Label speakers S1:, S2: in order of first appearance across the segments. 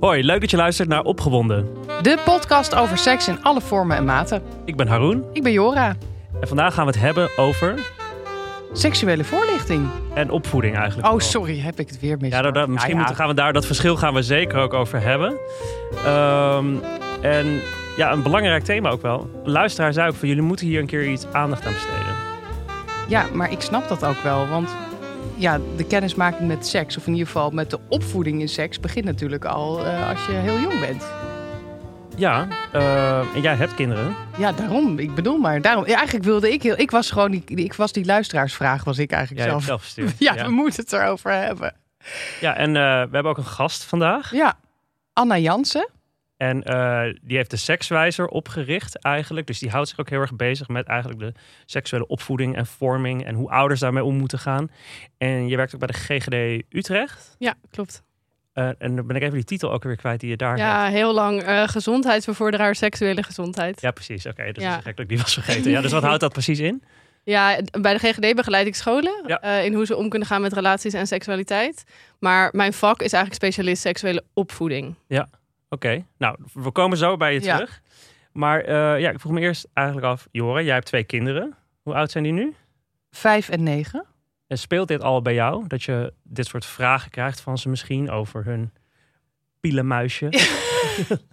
S1: Hoi, leuk dat je luistert naar Opgewonden.
S2: De podcast over seks in alle vormen en maten.
S1: Ik ben Haroon
S2: Ik ben Jora.
S1: en vandaag gaan we het hebben over
S2: Seksuele voorlichting.
S1: en opvoeding eigenlijk.
S2: Oh, sorry, heb ik het weer mis.
S1: Ja, daar, daar- misschien Moeten, gaan we daar dat verschil gaan we zeker ook over hebben. Ehm, en ja, een belangrijk thema ook wel. Luisteraar zei ook van jullie moeten hier een keer iets aandacht aan besteden.
S2: Ja, maar ik snap dat ook wel. Want ja, de kennismaking met seks, of in ieder geval met de opvoeding in seks, begint natuurlijk al eh, als je heel jong bent.
S1: Ja, eh, en jij hebt kinderen.
S2: Ja, daarom. Ik bedoel maar. Daarom. Ja, eigenlijk wilde ik heel. Ik was gewoon die. Ik was die luisteraarsvraag, was ik eigenlijk
S1: Jij
S2: zelf.
S1: zelf gestuurd.
S2: Ja,
S1: ja.
S2: we moeten het erover hebben.
S1: Ja, en eh, we hebben ook een gast vandaag.
S2: Ja, Anna Jansen.
S1: En eh, die heeft de sekswijzer opgericht eigenlijk. Dus die houdt zich ook heel erg bezig met eigenlijk de seksuele opvoeding en vorming. En hoe ouders daarmee om moeten gaan. En je werkt ook bij de GGD Utrecht.
S3: Ja, klopt.
S1: Eh, en dan ben ik even die titel ook weer kwijt die je daar hebt.
S3: Ja, heel lang eh, gezondheidsbevorderaar seksuele gezondheid.
S1: Ja, precies. Oké, dus
S3: Ja.
S1: is gek dat ik die was vergeten. Ja, dus wat houdt dat precies in?
S3: Ja, bij de GGD begeleid ik scholen
S1: Ja.
S3: in hoe ze om kunnen gaan met relaties en seksualiteit. Maar mijn vak is eigenlijk specialist seksuele opvoeding.
S1: Oké, nou, we komen zo bij je
S2: Ja.
S1: terug. Maar eh, ja, ik vroeg me eerst eigenlijk af, Joren, jij hebt twee kinderen. Hoe oud zijn die nu?
S2: Vijf en negen.
S1: En speelt dit al bij jou? Dat je dit soort vragen krijgt van ze misschien over hun pielenmuisje?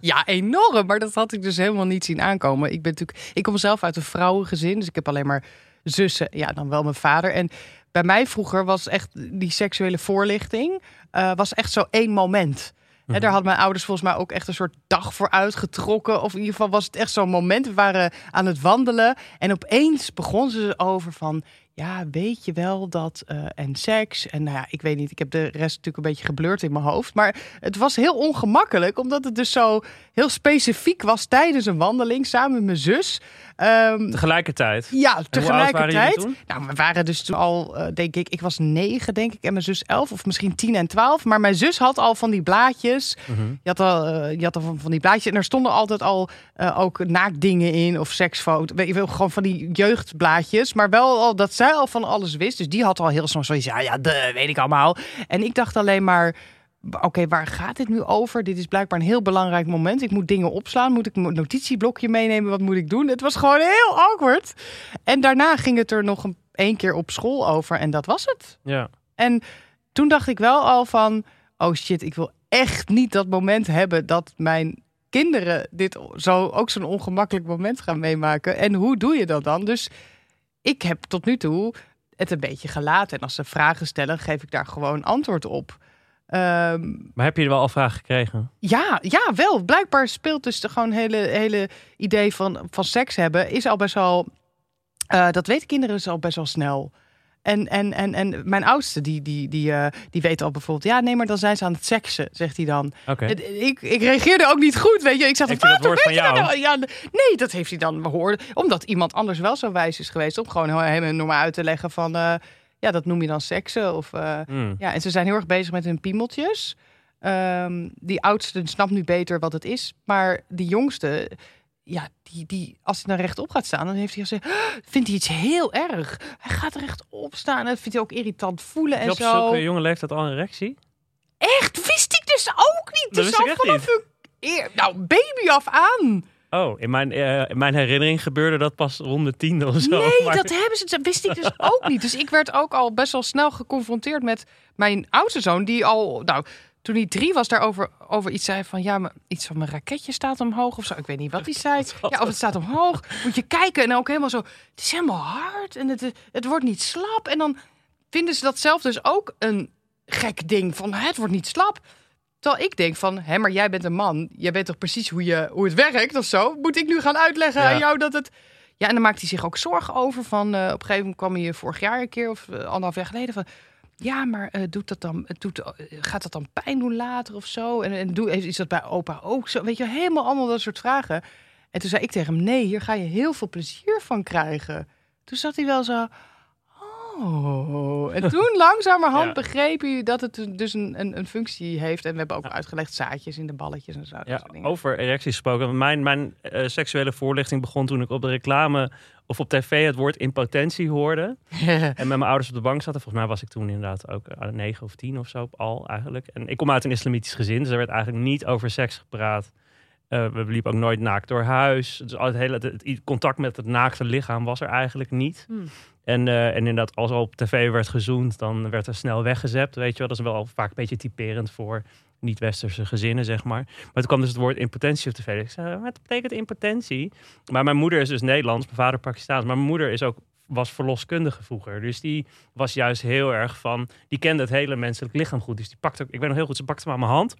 S2: Ja, enorm. Maar dat had ik dus helemaal niet zien aankomen. Ik ben natuurlijk, ik kom zelf uit een vrouwengezin, dus ik heb alleen maar zussen. Ja, dan wel mijn vader. En bij mij vroeger was echt die seksuele voorlichting eh, was echt zo één moment. En daar hadden mijn ouders volgens mij ook echt een soort dag voor uitgetrokken. Of in ieder geval was het echt zo'n moment. We waren aan het wandelen en opeens begon ze over van... Ja, weet je wel dat... eh, en seks. En nou ja, ik weet niet. Ik heb de rest natuurlijk een beetje geblurred in mijn hoofd. Maar het was heel ongemakkelijk. Omdat het dus zo heel specifiek was tijdens een wandeling. Samen met mijn zus. Ehm,
S1: Tegelijkertijd.
S2: ja, tegelijkertijd. Nou, we waren dus toen al, eh, denk ik, ik was negen, denk ik, en mijn zus elf, of misschien tien en twaalf. Maar mijn zus had al van die blaadjes.
S1: Mhm.
S2: Je had al, eh, je had al van, van die blaadjes. En er stonden altijd al eh, ook naakdingen in of seksfoto's. Weet je wel, gewoon van die jeugdblaadjes. Maar wel al dat zij al van alles wist. Dus die had al heel snel zoiets. Ja, ja, de, weet ik allemaal. En ik dacht alleen maar. Oké, waar gaat dit nu over? Dit is blijkbaar een heel belangrijk moment. Ik moet dingen opslaan. Moet ik een notitieblokje meenemen? Wat moet ik doen? Het was gewoon heel awkward. En daarna ging het er nog een één keer op school over. En dat was het.
S1: Ja.
S2: En toen dacht ik wel al van, oh shit, ik wil echt niet dat moment hebben dat mijn kinderen dit zo ook zo'n ongemakkelijk moment gaan meemaken. En hoe doe je dat dan? Dus ik heb tot nu toe het een beetje gelaten. En als ze vragen stellen, geef ik daar gewoon antwoord op. Ehm,
S1: Maar heb je er wel al vragen gekregen?
S2: ja, ja, wel. Blijkbaar speelt dus de gewoon hele, hele idee van, van seks hebben is al best wel. eh, dat weten kinderen dus al best wel snel. En, en, en, en mijn oudste, die, die, die, eh, die weet al bijvoorbeeld... ja, nee, maar dan zijn ze aan het seksen, zegt hij dan.
S1: Oké.
S2: En Ik, ik reageerde ook niet goed, weet je. Ik
S1: dat
S2: "Wat,
S1: woord van
S2: weet je
S1: jou?"
S2: dat nou? Ja, nee, dat heeft hij dan gehoord. Omdat iemand anders wel zo wijs is geweest... om gewoon hem normaal uit te leggen van... eh, ja, dat noem je dan seksen. Of, eh,
S1: Hmm.
S2: ja, en ze zijn heel erg bezig met hun piemeltjes. Ehm, die oudste snapt nu beter wat het is. Maar die jongste, ja, die, die, als hij dan rechtop gaat staan, dan heeft hij gezegd, "Ah, vindt hij iets heel erg. Hij gaat rechtop staan en dat vindt hij ook irritant voelen en
S1: op
S2: zo.
S1: zulke jonge leeftijd al een erectie?
S2: Echt, wist ik dus ook niet.
S1: Dat
S2: Dus al vanaf een eer, nou, baby af aan.
S1: Oh, in mijn, eh, in mijn herinnering gebeurde dat pas rond de tiende of zo.
S2: Nee,
S1: maar-
S2: dat hebben ze. Dat wist ik dus ook niet. Dus ik werd ook al best wel snel geconfronteerd met mijn oudste zoon, die al, nou, toen hij drie was, daarover over iets zei van ja, maar iets van mijn raketje staat omhoog of zo. Ik weet niet wat hij zei. Ja, of het staat omhoog. Moet je kijken en ook helemaal zo. Het is helemaal hard en het, het wordt niet slap. En dan vinden ze dat zelf dus ook een gek ding van het wordt niet slap. Terwijl ik denk van, hé, maar jij bent een man. Jij weet toch precies hoe, je, hoe het werkt of zo? Moet ik nu gaan uitleggen
S1: Ja.
S2: aan jou dat het... Ja, en dan maakt hij zich ook zorgen over. Van, eh, op een gegeven moment kwam hij vorig jaar een keer of eh, anderhalf jaar geleden van... Ja, maar eh, doet dat dan, het doet, gaat dat dan pijn doen later of zo? En, en doe, is dat bij opa ook zo? Weet je, helemaal allemaal dat soort vragen. En toen zei ik tegen hem, nee, hier ga je heel veel plezier van krijgen. Toen zat hij wel zo, Oh, en toen langzamerhand
S1: Ja.
S2: begreep u dat het dus een, een, een functie heeft. En we hebben ook uitgelegd zaadjes in de balletjes en zo.
S1: Ja, over erecties gesproken. Mijn, mijn eh, seksuele voorlichting begon toen ik op de reclame of op tv het woord impotentie hoorde. En met mijn ouders op de bank zaten. Volgens mij was ik toen inderdaad ook eh, negen of tien of zo al eigenlijk. En ik kom uit een islamitisch gezin, dus er werd eigenlijk niet over seks gepraat. Eh, we liepen ook nooit naakt door huis. Dus al het hele het, het contact met het naakte lichaam was er eigenlijk niet.
S2: Hmm.
S1: En, eh, en inderdaad, als er op tv werd gezoend, dan werd er snel weggezept. Weet je wel, dat is wel vaak een beetje typerend voor niet-westerse gezinnen, zeg maar. Maar toen kwam dus het woord impotentie op tv. Ik zei, wat betekent impotentie? Maar mijn moeder is dus Nederlands, mijn vader Pakistaans. Maar mijn moeder is ook, was verloskundige vroeger. Dus die was juist heel erg van... Die kende het hele menselijk lichaam goed. Dus die pakte ook... Ik weet nog heel goed, ze pakte me aan mijn hand.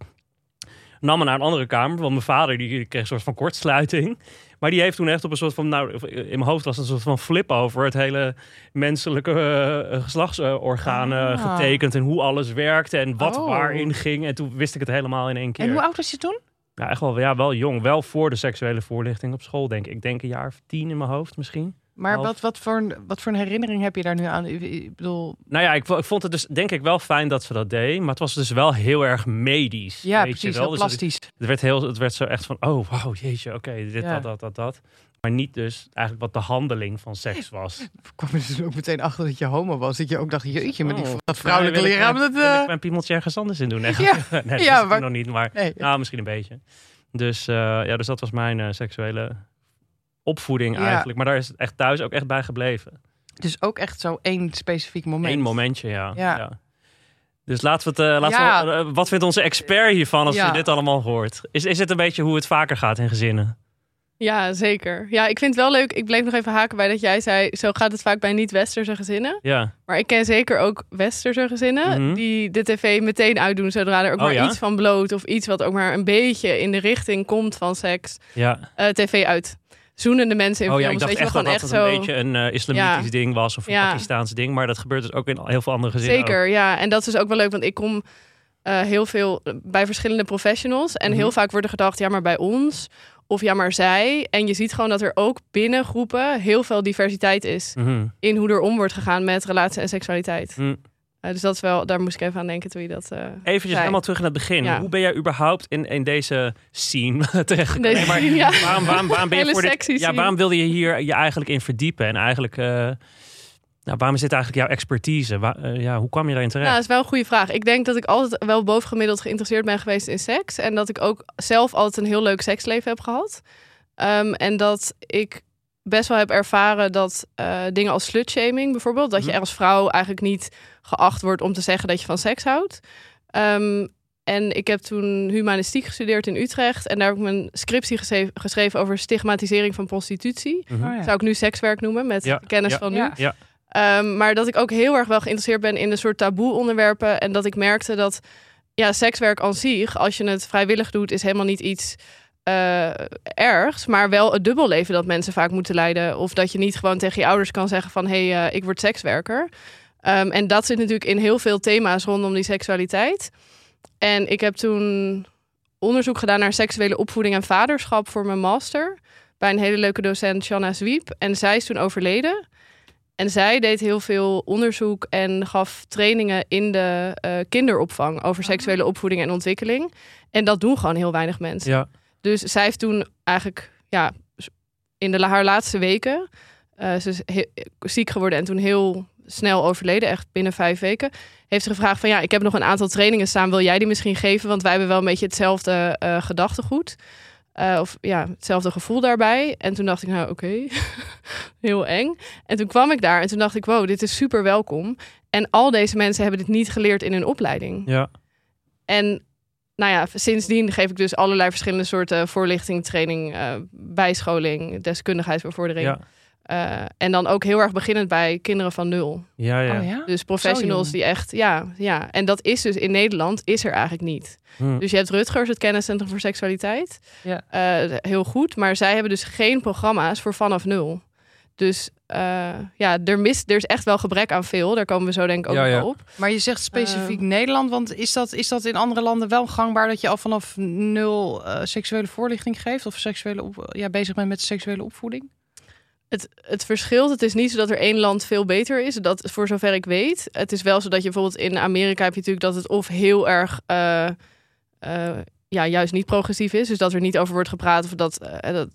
S1: Nam me naar een andere kamer. Want mijn vader die kreeg een soort van kortsluiting. Maar die heeft toen echt op een soort van... Nou, in mijn hoofd was het een soort van flip over het hele menselijke geslachtsorganen
S2: Ah.
S1: getekend. En hoe alles werkte en wat
S2: Oh.
S1: waarin ging. En toen wist ik het helemaal in één keer.
S2: En hoe oud was je toen?
S1: Ja, echt wel, ja, wel jong. Wel voor de seksuele voorlichting op school, denk ik. Ik denk een jaar of tien in mijn hoofd misschien.
S2: Maar
S1: Half.
S2: wat, wat, voor een, wat voor een herinnering heb je daar nu aan? Ik- Ik bedoel,
S1: Nou ja, ik, ik vond het dus denk ik wel fijn dat ze dat deed. Maar het was dus wel heel erg medisch.
S2: ja,
S1: weet je
S2: precies,
S1: wel.
S2: heel
S1: Dus het,
S2: plastisch.
S1: het werd heel, het werd zo echt van, oh wauw, jeetje, oké, dit,
S2: Ja.
S1: dat, dat, dat, dat. Maar niet dus eigenlijk wat de handeling van seks was.
S2: Ik kwam er dus ook meteen achter dat je homo was. Dat je ook dacht, jeetje, maar die,
S1: Oh.
S2: dat vrouwelijke
S1: Nee, wil ik
S2: lichaam, dat...
S1: mijn- wil
S2: eh,
S1: ik mijn piemeltje ergens anders in doen? Echt?
S2: Ja.
S1: nee, dat
S2: Ja,
S1: wist ik
S2: maar-
S1: nog niet, maar
S2: nee.
S1: nou, misschien een beetje. Dus, eh, ja, dus dat was mijn eh, seksuele opvoeding
S2: Ja.
S1: eigenlijk. Maar daar is het echt thuis ook echt bij gebleven.
S2: Dus ook echt zo één specifiek moment.
S1: Eén momentje, ja.
S2: Ja.
S1: ja. Dus laten we het. eh, laten
S2: Ja.
S1: we, eh, wat vindt onze expert hiervan als
S2: Ja.
S1: je dit allemaal hoort? Is, is het een beetje hoe het vaker gaat in gezinnen?
S3: Ja, zeker. Ja, ik vind het wel leuk. Ik bleef nog even haken bij dat jij zei, zo gaat het vaak bij niet-westerse gezinnen.
S1: Ja.
S3: Maar ik ken zeker ook westerse gezinnen
S1: Mhm.
S3: die de tv meteen uitdoen zodra er ook
S1: Oh,
S3: maar
S1: ja?
S3: iets van bloot of iets wat ook maar een beetje in de richting komt van seks,
S1: ja.
S3: eh, tv uit. Zoenende mensen in
S1: Oh ja, ik dacht
S3: weet
S1: echt
S3: wel,
S1: dat
S3: echt
S1: een
S3: zo.
S1: beetje een eh, islamitisch
S3: Ja.
S1: ding was of een
S3: Ja.
S1: Pakistaans ding. Maar dat gebeurt dus ook in heel veel andere gezinnen.
S3: Zeker, ja. En dat is dus ook wel leuk, want ik kom eh, heel veel bij verschillende professionals. En
S1: Mhm.
S3: heel vaak wordt er gedacht, ja, maar bij ons of ja, maar zij. En je ziet gewoon dat er ook binnen groepen heel veel diversiteit is.
S1: Mhm.
S3: in hoe er om wordt gegaan met relatie en seksualiteit.
S1: Hm.
S3: Eh, dus dat is wel, daar moest ik even aan denken toen je dat. eh
S1: Eventjes
S3: zei.
S1: helemaal terug in het begin.
S3: Ja.
S1: Hoe ben jij überhaupt in, in deze scene Nee, maar
S3: ja.
S1: waarom, waarom, waarom ben je voor dit, ja, waarom wilde je hier je eigenlijk in verdiepen? En eigenlijk, eh, nou, waarom is dit eigenlijk jouw expertise? Wa- eh, ja, hoe kwam je daarin terecht?
S3: Nou, dat is wel een goede vraag. Ik denk dat ik altijd wel bovengemiddeld geïnteresseerd ben geweest in seks. En dat ik ook zelf altijd een heel leuk seksleven heb gehad. Ehm, en dat ik best wel heb ervaren dat eh, dingen als slutshaming bijvoorbeeld... dat je
S1: Mhm.
S3: als vrouw eigenlijk niet geacht wordt om te zeggen dat je van seks houdt. Ehm, en ik heb toen humanistiek gestudeerd in Utrecht. En daar heb ik mijn scriptie geschreven, geschreven over stigmatisering van prostitutie.
S1: Mhm.
S2: Oh ja.
S3: Zou ik nu sekswerk noemen met
S1: Ja,
S3: kennis
S1: ja.
S3: van nu. Ehm, maar dat ik ook heel erg wel geïnteresseerd ben in een soort taboe onderwerpen. En dat ik merkte dat ja, sekswerk aan zich, als je het vrijwillig doet, is helemaal niet iets eh, ergs. Maar wel het dubbelleven dat mensen vaak moeten leiden. Of dat je niet gewoon tegen je ouders kan zeggen van hé, hey, eh, ik word sekswerker. Ehm, en dat zit natuurlijk in heel veel thema's rondom die seksualiteit. En ik heb toen onderzoek gedaan naar seksuele opvoeding en vaderschap voor mijn master. Bij een hele leuke docent, Shanna Zwiep. En zij is toen overleden. En zij deed heel veel onderzoek en gaf trainingen in de eh, kinderopvang over seksuele opvoeding en ontwikkeling. En dat doen gewoon heel weinig mensen.
S1: Ja.
S3: Dus zij heeft toen eigenlijk, ja, in de, haar laatste weken, eh, ze is ziek geworden en toen heel snel overleden, echt binnen vijf weken, heeft ze gevraagd van ja, ik heb nog een aantal trainingen staan, wil jij die misschien geven? Want wij hebben wel een beetje hetzelfde eh, gedachtegoed. Eh, of ja, hetzelfde gevoel daarbij. En toen dacht ik, nou oké, heel eng. En toen kwam ik daar en toen dacht ik, wow, dit is super welkom. En al deze mensen hebben dit niet geleerd in hun opleiding.
S1: Ja.
S3: En nou ja, sindsdien geef ik dus allerlei verschillende soorten voorlichting, training, eh, bijscholing, deskundigheidsbevordering.
S1: Ja.
S3: Eh, en dan ook heel erg beginnend bij kinderen van nul.
S1: Ja, ja.
S2: Oh ja?
S3: Dus professionals die echt, ja, ja. En dat is dus in Nederland, is er eigenlijk niet.
S1: Hm.
S3: Dus je hebt Rutgers, het kenniscentrum voor seksualiteit.
S2: Ja.
S3: Eh, heel goed, maar zij hebben dus geen programma's voor vanaf nul. Dus eh, ja, er, mis, er is echt wel gebrek aan veel. Daar komen we zo denk ik ook
S1: Ja, ja.
S3: wel op.
S2: Maar je zegt specifiek
S3: Eh.
S2: Nederland, want is dat, is dat in andere landen wel gangbaar dat je al vanaf nul eh, seksuele voorlichting geeft of seksuele op, ja, bezig bent met seksuele opvoeding?
S3: Het, het verschilt. Het is niet zo dat er één land veel beter is. Dat voor zover ik weet. Het is wel zo dat je bijvoorbeeld in Amerika heb je natuurlijk dat het of heel erg eh, eh, ja, juist niet progressief is. Dus dat er niet over wordt gepraat of dat, dat,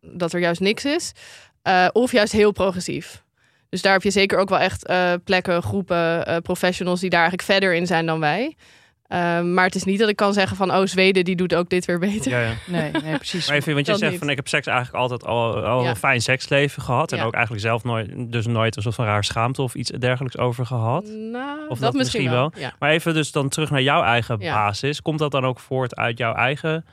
S3: dat er juist niks is. Eh, of juist heel progressief. Dus daar heb je zeker ook wel echt eh, plekken, groepen, eh, professionals die daar eigenlijk verder in zijn dan wij. Ehm, maar het is niet dat ik kan zeggen van, oh, Zweden die doet ook dit weer beter.
S1: Ja, ja.
S2: Nee, nee precies.
S1: Maar even, want je zegt
S3: niet.
S1: van ik heb seks eigenlijk altijd al, al
S3: Ja.
S1: een fijn seksleven gehad. En ook eigenlijk zelf nooit, dus nooit een soort van raar schaamte of iets dergelijks over gehad.
S3: Nou,
S1: Of
S3: dat,
S1: dat
S3: misschien
S1: misschien
S3: wel.
S1: wel.
S3: Ja.
S1: Maar even dus dan terug naar jouw eigen
S3: Ja.
S1: basis. Komt dat dan ook voort uit jouw eigen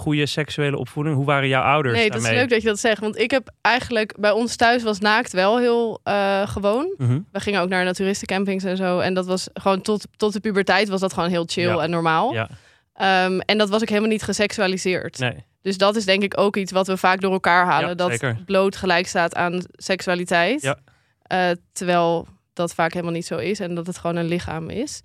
S1: goede seksuele opvoeding? Hoe waren jouw ouders
S3: Nee, dat is leuk dat je dat zegt. Want ik heb eigenlijk bij ons thuis was naakt wel heel eh, gewoon.
S1: Mhm.
S3: We gingen ook naar naturistencampings en zo. En dat was gewoon tot, tot de puberteit was dat gewoon heel chill
S1: Ja.
S3: en normaal.
S1: Ja,
S3: Ehm, en dat was ook helemaal niet geseksualiseerd.
S1: nee.
S3: Dus dat is denk ik ook iets wat we vaak door elkaar halen.
S1: Ja,
S3: dat
S1: zeker.
S3: bloot gelijk staat aan seksualiteit.
S1: Ja.
S3: Eh, terwijl dat vaak helemaal niet zo is. En dat het gewoon een lichaam is.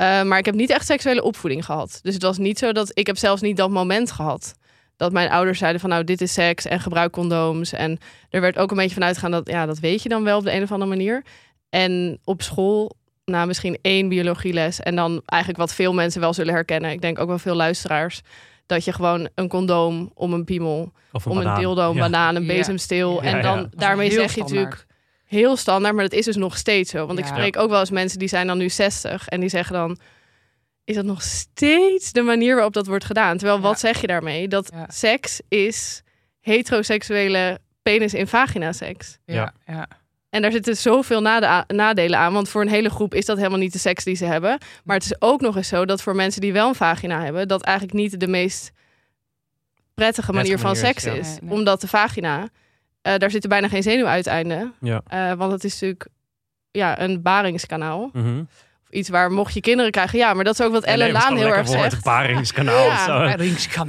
S3: Eh, maar ik heb niet echt seksuele opvoeding gehad. Dus het was niet zo dat... Ik heb zelfs niet dat moment gehad. Dat mijn ouders zeiden van nou, dit is seks en gebruik condooms. En er werd ook een beetje van uitgegaan dat... Ja, dat weet je dan wel op de een of andere manier. En op school... Nou, misschien één biologieles. En dan eigenlijk wat veel mensen wel zullen herkennen. Ik denk ook wel veel luisteraars. Dat je gewoon een condoom om een piemel
S1: Of
S3: om een
S1: banaan.
S3: dildo, een
S1: Ja.
S3: banaan, een
S2: Ja.
S3: bezemsteel.
S1: Ja,
S3: en dan daarmee zeg je
S2: standaard.
S3: natuurlijk heel standaard, maar dat is dus nog steeds zo. Want ik spreek ook wel eens mensen die zijn dan nu 60 en die zeggen dan is dat nog steeds de manier waarop dat wordt gedaan. Terwijl
S2: Ja.
S3: wat zeg je daarmee? Dat
S2: Ja.
S3: seks is heteroseksuele penis in vagina seks.
S2: Ja, ja.
S3: En daar zitten zoveel nade- nadelen aan. Want voor een hele groep is dat helemaal niet de seks die ze hebben. Maar het is ook nog eens zo dat voor mensen die wel een vagina hebben, dat eigenlijk niet de meest prettige manier van seks
S1: ja.
S3: is.
S2: Nee, nee.
S3: Omdat de vagina, eh, daar zitten bijna geen zenuwuiteinden.
S1: Ja.
S3: Eh, want het is natuurlijk ja, een baringskanaal.
S1: Mhm.
S3: Of iets waar mocht je kinderen krijgen. Ja, maar dat is ook wat
S1: Ja,
S3: Ellen
S1: nee,
S3: Laan
S1: is
S3: heel
S1: gewoon
S3: erg zegt.
S1: Het paringskanaal
S3: Ja.
S1: zo.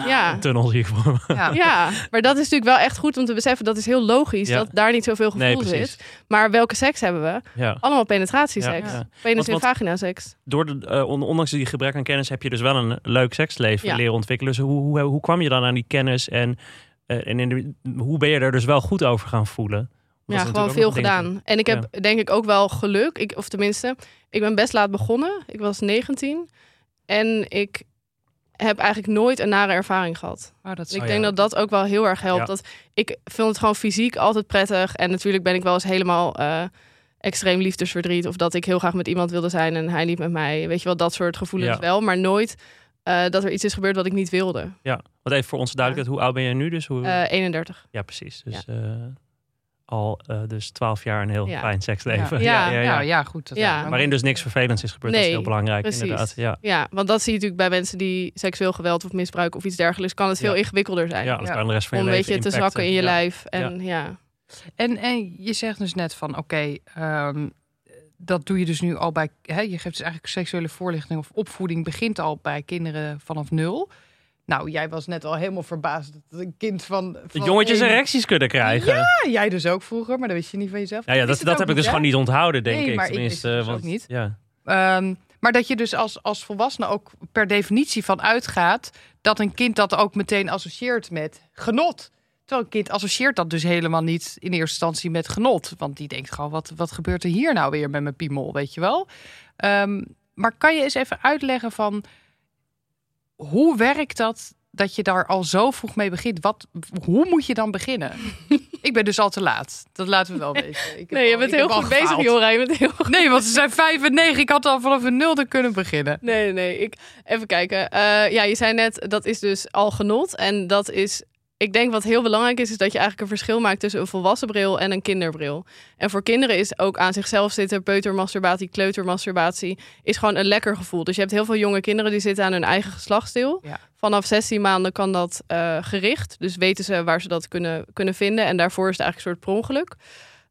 S3: Ja.
S1: Een tunnel zie ik voor me.
S2: Ja.
S3: Ja, maar dat is natuurlijk wel echt goed om te beseffen. Dat is heel logisch
S1: Ja.
S3: dat daar niet zoveel
S1: Nee,
S3: gevoel
S1: precies.
S3: zit. Maar welke seks hebben we?
S1: Ja.
S3: Allemaal penetratieseks.
S1: Ja.
S3: Penis
S1: Want-
S3: in
S1: want-
S3: vagina seks.
S1: Door de, eh, on- ondanks die gebrek aan kennis heb je dus wel een leuk seksleven
S3: Ja.
S1: leren ontwikkelen. Dus hoe, hoe, hoe kwam je dan aan die kennis en, eh, en in de, hoe ben je er dus wel goed over gaan voelen?
S3: Ja, gewoon veel gedaan. En ik heb denk ik ook wel geluk. Ik, of tenminste, ik ben best laat begonnen. Ik was 19. En ik heb eigenlijk nooit een nare ervaring gehad.
S2: Oh, dat is
S3: Ik
S1: Oh,
S3: denk
S1: ja.
S3: dat dat ook wel heel erg helpt.
S1: Ja.
S3: Dat ik vind het gewoon fysiek altijd prettig. En natuurlijk ben ik wel eens helemaal eh, extreem liefdesverdriet. Of dat ik heel graag met iemand wilde zijn en hij niet met mij. Weet je wel, dat soort gevoelens
S1: Ja.
S3: wel. Maar nooit eh, dat er iets is gebeurd wat ik niet wilde.
S1: Ja, want even voor onze duidelijkheid, hoe oud ben je nu? Dus hoe,
S3: Eh 31.
S1: ja, precies. Dus eh, al eh, dus 12 jaar een heel
S3: Ja.
S1: fijn seksleven.
S3: Ja.
S1: ja, ja,
S2: Ja,
S1: ja.
S2: ja, goed. Dat
S3: Ja.
S1: Waarin dus niks vervelends is gebeurd. dat is heel belangrijk
S3: precies.
S1: inderdaad. Ja.
S3: Ja, want dat zie je natuurlijk bij mensen die seksueel geweld of misbruik of iets dergelijks. Kan het veel ingewikkelder zijn.
S1: Ja, dat
S2: Ja.
S1: kan de rest van je
S3: om een
S1: leven
S3: beetje te zakken in je
S1: Ja.
S3: lijf. En ja.
S2: En, en je zegt dus net van, oké, ehm, dat doe je dus nu al bij... Hè, je geeft dus eigenlijk seksuele voorlichting of opvoeding begint al bij kinderen vanaf nul. Nou, jij was net al helemaal verbaasd dat een kind van... Van
S1: jongetjes
S2: één-
S1: erecties kunnen krijgen. Ja,
S2: Ja, jij dus ook vroeger, maar dat wist je niet van jezelf.
S1: ja, dat,
S2: Wist het
S1: dat heb ik dus
S2: hè?
S1: gewoon niet onthouden, denk
S2: Nee,
S1: ik.
S2: maar ik
S1: Tenminste,
S2: wist het dus
S1: want,
S2: niet.
S1: Ja.
S2: Ehm, maar dat je dus als, als volwassene ook per definitie van uitgaat dat een kind dat ook meteen associeert met genot. Terwijl een kind associeert dat dus helemaal niet in eerste instantie met genot. Want die denkt gewoon, wat, wat gebeurt er hier nou weer met mijn piemel, weet je wel? Ehm, maar kan je eens even uitleggen van hoe werkt dat dat je daar al zo vroeg mee begint? Wat, hoe moet je dan beginnen? ik ben dus al te laat. Dat laten we wel weten. Ik
S3: Nee, je
S2: al-
S3: bent heel goed bezig. Jora. Je bent heel goed.
S2: Nee, want ze zijn vijf en negen. Ik had al vanaf een nulde kunnen beginnen.
S3: Nee, nee, nee. Ik, even kijken. Eh, ja, je zei net, dat is dus al genot. En dat is, ik denk wat heel belangrijk is, is dat je eigenlijk een verschil maakt tussen een volwassen bril en een kinderbril. En voor kinderen is ook aan zichzelf zitten, peutermasturbatie, kleutermasturbatie, is gewoon een lekker gevoel. Dus je hebt heel veel jonge kinderen die zitten aan hun eigen geslachtsdeel.
S2: Ja.
S3: Vanaf 16 maanden kan dat eh, gericht. Dus weten ze waar ze dat kunnen, kunnen vinden. En daarvoor is het eigenlijk een soort per ongeluk.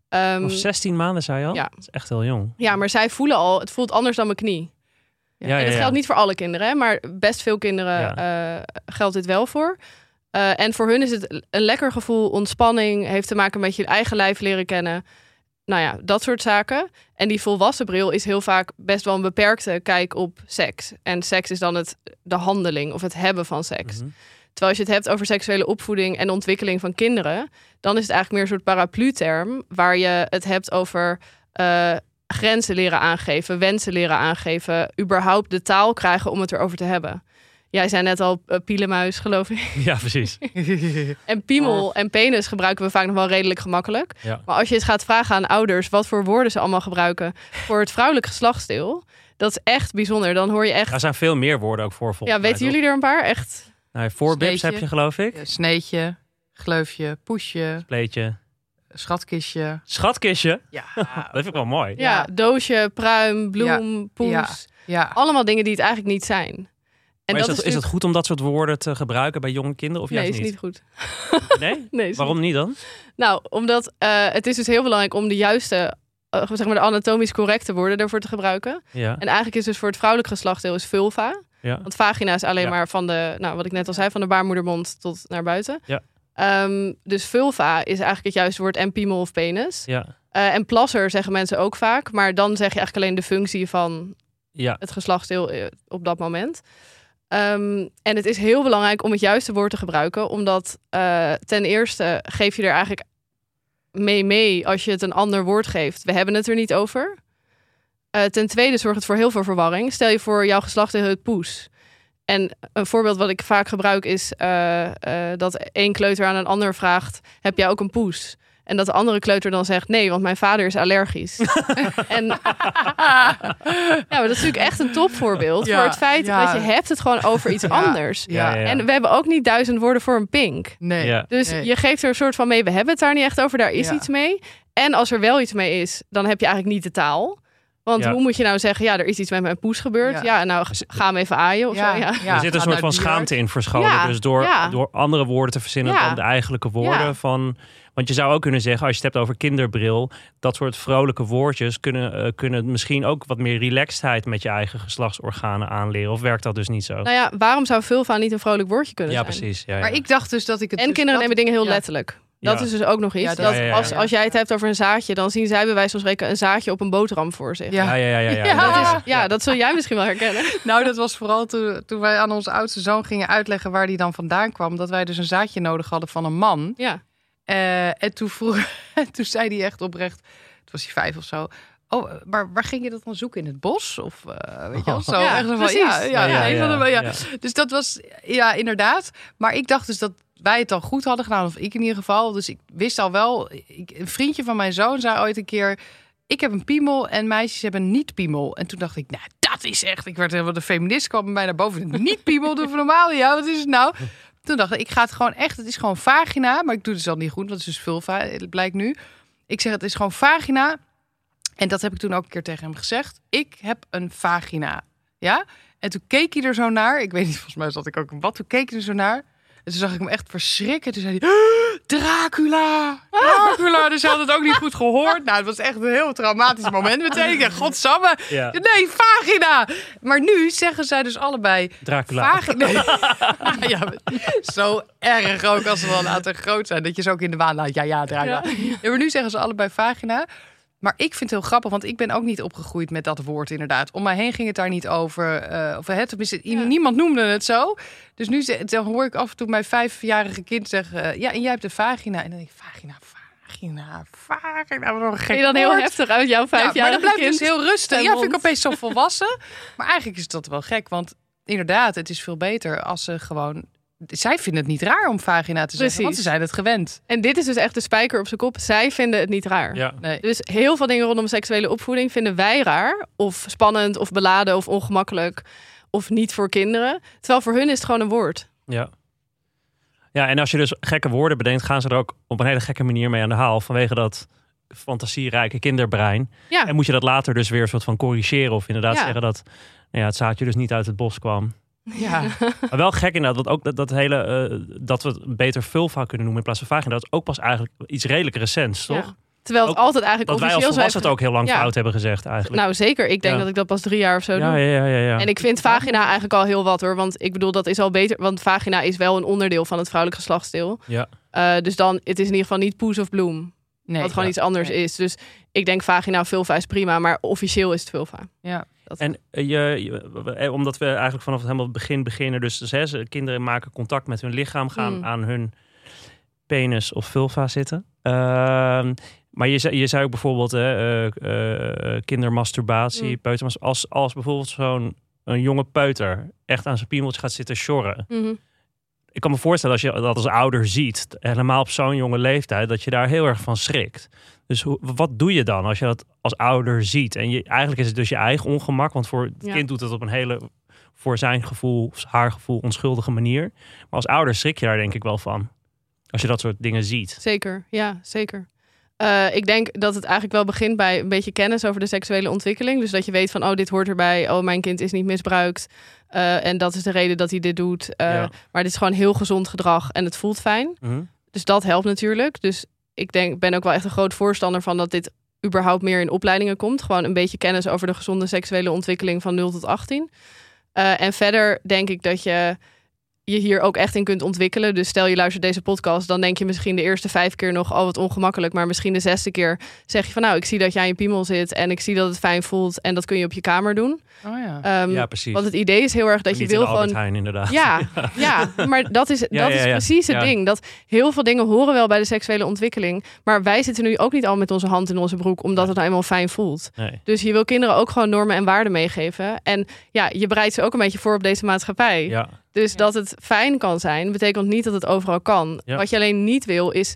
S3: Ehm,
S1: Of 16 maanden, zei je al?
S3: ja.
S1: Dat is echt heel jong.
S3: ja, maar zij voelen al, het voelt anders dan mijn knie.
S1: Ja,
S3: en
S1: ja,
S3: dat geldt niet voor alle kinderen, hè, maar best veel kinderen eh, geldt dit wel voor. Eh, en voor hun is het een lekker gevoel, ontspanning, heeft te maken met je eigen lijf leren kennen. Nou ja, dat soort zaken. En die volwassen bril is heel vaak best wel een beperkte kijk op seks. En seks is dan het, de handeling of het hebben van seks.
S1: Mhm.
S3: Terwijl als je het hebt over seksuele opvoeding en ontwikkeling van kinderen, dan is het eigenlijk meer een soort paraplu-term waar je het hebt over eh, grenzen leren aangeven, wensen leren aangeven, überhaupt de taal krijgen om het erover te hebben. Jij zei net al uh, pielenmuis, geloof ik.
S1: Ja, precies.
S3: En piemel en penis gebruiken we vaak nog wel redelijk gemakkelijk.
S1: Ja.
S3: Maar als je eens gaat vragen aan ouders wat voor woorden ze allemaal gebruiken voor het vrouwelijk geslachtsdeel, dat is echt bijzonder. Dan hoor je echt.
S1: Daar zijn veel meer woorden ook voor.
S3: Ja, weten jullie er een paar? Echt.
S1: Nou, voorbips heb je, geloof ik.
S2: Sneetje, gleufje, poesje,
S1: Pleetje.
S2: schatkistje.
S1: Schatkistje.
S2: Ja,
S1: Dat vind ik wel mooi.
S3: Ja,
S2: Ja.
S3: doosje, pruim, bloem, poes.
S2: Ja. ja.
S3: Allemaal dingen die het eigenlijk niet zijn. En
S1: is, dat, is het goed om dat soort woorden te gebruiken bij jonge kinderen? Of
S3: Nee,
S1: juist
S3: is
S1: niet?
S3: niet goed.
S1: Nee? Waarom niet dan?
S3: Nou, omdat eh, het is dus heel belangrijk om de juiste, eh, zeg maar de anatomisch correcte woorden daarvoor te gebruiken.
S1: Ja.
S3: En eigenlijk is dus voor het vrouwelijk geslachtsdeel is vulva.
S1: ja.
S3: Want vagina is alleen
S1: Ja.
S3: maar van de, nou wat ik net al zei, van de baarmoedermond tot naar buiten.
S1: Ja.
S3: Ehm, dus vulva is eigenlijk het juiste woord en piemel of penis.
S1: Ja.
S3: Eh, en plasser zeggen mensen ook vaak, maar dan zeg je eigenlijk alleen de functie van
S1: Ja.
S3: het geslachtsdeel op dat moment. Ehm, en het is heel belangrijk om het juiste woord te gebruiken, omdat eh, ten eerste geef je er eigenlijk mee mee als je het een ander woord geeft. We hebben het er niet over. Eh, ten tweede zorgt het voor heel veel verwarring. Stel je voor jouw geslachtsdeel het poes. En een voorbeeld wat ik vaak gebruik is eh, dat één kleuter aan een ander vraagt: Heb jij ook een poes? En dat de andere kleuter dan zegt: Nee, want mijn vader is allergisch. en ja, maar dat is natuurlijk echt een topvoorbeeld
S2: Ja,
S3: voor het feit
S2: ja.
S3: dat je hebt het gewoon over iets
S2: Ja.
S3: anders.
S1: Ja, ja, ja.
S3: En we hebben ook niet duizend woorden voor een pink.
S2: Nee.
S1: Ja.
S3: Dus
S2: Nee.
S3: je geeft er een soort van mee, we hebben het daar niet echt over, daar is
S2: Ja.
S3: iets mee. En als er wel iets mee is, dan heb je eigenlijk niet de taal. Want
S1: Ja.
S3: hoe moet je nou zeggen, ja, er is iets met mijn poes gebeurd. Ja,
S2: Ja.
S3: nou, ga hem even aaien of
S2: Ja,
S3: zo. Ja.
S2: ja.
S1: er zit een soort van schaamte in verscholen.
S3: Ja,
S1: Dus door,
S3: ja.
S1: door andere woorden te verzinnen
S3: Ja.
S1: dan de eigenlijke woorden
S3: Ja.
S1: van... Want je zou ook kunnen zeggen, als je het hebt over kinderbril... dat soort vrolijke woordjes kunnen, eh, kunnen misschien ook wat meer relaxedheid... met je eigen geslachtsorganen aanleren. Of werkt dat dus niet zo?
S3: Nou ja, waarom zou vulva niet een vrolijk woordje kunnen
S1: ja,
S3: zijn?
S1: precies. Ja, ja.
S2: Maar ik dacht dus dat ik het.
S3: En
S2: dus
S3: kinderen
S2: dat-
S3: nemen dingen heel
S2: ja.
S3: letterlijk. Dat
S1: Ja.
S3: is dus ook nog iets.
S2: Ja,
S3: dat
S2: dat-
S1: Ja, ja, ja,
S3: Als, als jij het hebt over een zaadje, dan zien zij bij wijze van spreken een zaadje op een boterham voor zich.
S2: Ja.
S1: Ja, ja, ja. ja, ja.
S2: Ja.
S3: Dat is, ja, dat zul jij misschien wel herkennen.
S2: Nou, dat was vooral toen, toen wij aan onze oudste zoon gingen uitleggen waar die dan vandaan kwam. Dat wij dus een zaadje nodig hadden van een man.
S3: Ja.
S2: Eh, en toen, vroeg, toen zei hij echt oprecht, toen was hij vijf of zo. Oh, maar waar ging je dat dan zoeken? In het bos? Of eh, weet je wel? Zo,
S3: Ja,
S2: van,
S3: precies.
S2: Dus dat was, ja, inderdaad. Maar ik dacht dus dat wij het dan goed hadden gedaan. Of ik in ieder geval. Dus ik wist al wel. Ik, een vriendje van mijn zoon zei ooit een keer... Ik heb een piemel en meisjes hebben een niet-piemel. En toen dacht ik, nou, dat is echt... Ik werd helemaal de feminist, kwam bij mij naar boven. Een Niet-piemel, doe normaal. Ja, wat is het nou? Toen dacht ik, ik ga het gewoon echt... Het is gewoon vagina. Maar ik doe het dus al niet goed. Dat is dus vulva, het blijkt nu. Ik zeg, het is gewoon vagina. En dat heb ik toen ook een keer tegen hem gezegd. Ik heb een vagina. Ja? En toen keek hij er zo naar. Ik weet niet, volgens mij zat ik ook in bad. Toen keek hij er zo naar. En toen zag ik hem echt verschrikken. Toen zei hij, "Ah, Dracula! Dracula! Dus hij had het ook niet goed gehoord. Nou, het was echt een heel traumatisch moment meteen. Ik dacht, godsamme.
S1: Ja.
S2: Nee, vagina! Maar nu zeggen zij dus allebei...
S1: Dracula.
S2: Vagina. ja, zo erg ook als ze wel later groot zijn. Dat je ze ook in de waan laat. Ja, ja, Dracula. Ja, maar nu zeggen ze allebei vagina. Maar ik vind het heel grappig, want ik ben ook niet opgegroeid met dat woord inderdaad. Om mij heen ging het daar niet over. eh of het, tenminste,
S3: Ja.
S2: niemand noemde het zo. Dus nu dan hoor ik af en toe mijn vijfjarige kind zeggen... eh, ja, en jij hebt een vagina. En dan denk ik, vagina, vagina, vagina. Wat een gek
S3: je dan heel heftig uit jouw
S2: Ja, maar
S3: vijfjarige
S2: dat blijft
S3: kind?
S2: dus heel rustig. Ja,
S3: stemhond.
S2: vind ik opeens zo volwassen. Maar eigenlijk is dat wel gek, want inderdaad, het is veel beter als ze gewoon... Zij vinden het niet raar om vagina te zeggen, want ze zijn het gewend.
S3: En dit is dus echt de spijker op zijn kop. Zij vinden het niet raar.
S1: Ja.
S2: Nee.
S3: Dus heel veel dingen rondom seksuele opvoeding vinden wij raar. Of spannend, of beladen, of ongemakkelijk. Of niet voor kinderen. Terwijl voor hun is het gewoon een woord.
S1: Ja. Ja, en als je dus gekke woorden bedenkt, gaan ze er ook op een hele gekke manier mee aan de haal. Vanwege dat fantasierijke kinderbrein.
S3: Ja.
S1: En moet je dat later dus weer soort van corrigeren. Of inderdaad
S3: Ja.
S1: zeggen dat nou ja, het zaadje dus niet uit het bos kwam.
S2: Ja.
S1: Maar wel gek inderdaad, want ook dat, dat hele, eh, dat we het beter vulva kunnen noemen in plaats van vagina. Dat is ook pas eigenlijk iets redelijk recents, toch?
S3: Ja. Terwijl het
S1: Ook
S3: altijd eigenlijk
S1: Dat wij als volwassenen het ook heel lang
S3: Ja.
S1: fout hebben gezegd eigenlijk.
S3: Nou zeker. Ik denk
S1: Ja.
S3: dat ik dat pas drie jaar of zo
S1: ja,
S3: doe.
S1: ja, ja, ja, ja.
S3: En ik vind vagina eigenlijk al heel wat hoor. Want ik bedoel, dat is al beter. Want vagina is wel een onderdeel van het vrouwelijk geslachtsdeel.
S1: Ja.
S3: Eh, dus dan, het is in ieder geval niet poes of bloem.
S2: Nee.
S3: wat gewoon
S1: ja.
S3: iets anders
S2: Nee.
S3: is. Dus ik denk vagina vulva is prima. Maar officieel is het vulva.
S2: Ja.
S3: Dat
S1: En eh, je, je- eh, omdat we eigenlijk vanaf het helemaal begin beginnen, dus, dus hè, ze- kinderen maken contact met hun lichaam, gaan
S3: Mm.
S1: aan hun penis of vulva zitten. Ehm, maar je zei, je zei ook bijvoorbeeld hè, eh, eh, kindermasturbatie,
S3: Mm.
S1: als, als bijvoorbeeld zo'n een jonge peuter echt aan zijn piemeltje gaat zitten sjorren.
S3: Mhm.
S1: Ik kan me voorstellen als je dat als ouder ziet, helemaal op zo'n jonge leeftijd, dat je daar heel erg van schrikt. Dus hoe, wat doe je dan als je dat als ouder ziet? En je, eigenlijk is het dus je eigen ongemak, want voor het
S3: Ja.
S1: kind doet het op een hele, voor zijn gevoel, of haar gevoel, onschuldige manier. Maar als ouder schrik je daar denk ik wel van. Als je dat soort dingen ziet.
S3: Zeker, ja, zeker. Eh, ik denk dat het eigenlijk wel begint bij een beetje kennis over de seksuele ontwikkeling. Dus dat je weet van, oh, dit hoort erbij. Oh, mijn kind is niet misbruikt. Eh, en dat is de reden dat hij dit doet. Eh,
S1: Ja.
S3: Maar dit is gewoon heel gezond gedrag en het voelt fijn.
S1: Mhm.
S3: Dus dat helpt natuurlijk. Dus ik denk, ben ook wel echt een groot voorstander van dat dit überhaupt meer in opleidingen komt. Gewoon een beetje kennis over de gezonde seksuele ontwikkeling van 0 tot 18. Eh, en verder denk ik dat je je hier ook echt in kunt ontwikkelen. Dus stel je luistert deze podcast, dan denk je misschien de eerste vijf keer nog, oh wat ongemakkelijk. Maar misschien de zesde keer zeg je van nou, ik zie dat jij in je piemel zit en ik zie dat het fijn voelt en dat kun je op je kamer doen.
S2: Oh ja.
S3: Ehm,
S1: ja, precies.
S3: want het idee is heel erg dat je
S1: Niet
S3: wil gewoon
S1: Heijn, inderdaad.
S3: ja, ja, maar dat is, dat
S1: ja,
S3: is
S1: ja.
S3: precies het ding. Dat heel veel dingen horen wel bij de seksuele ontwikkeling. Maar wij zitten nu ook niet al met onze hand in onze broek, omdat het nou eenmaal fijn voelt.
S1: Nee.
S3: Dus je wil kinderen ook gewoon normen en waarden meegeven. En ja, je bereidt ze ook een beetje voor op deze maatschappij.
S1: Ja,
S3: Dus
S2: Ja.
S3: dat het fijn kan zijn, betekent niet dat het overal kan.
S1: Ja.
S3: Wat je alleen niet wil, is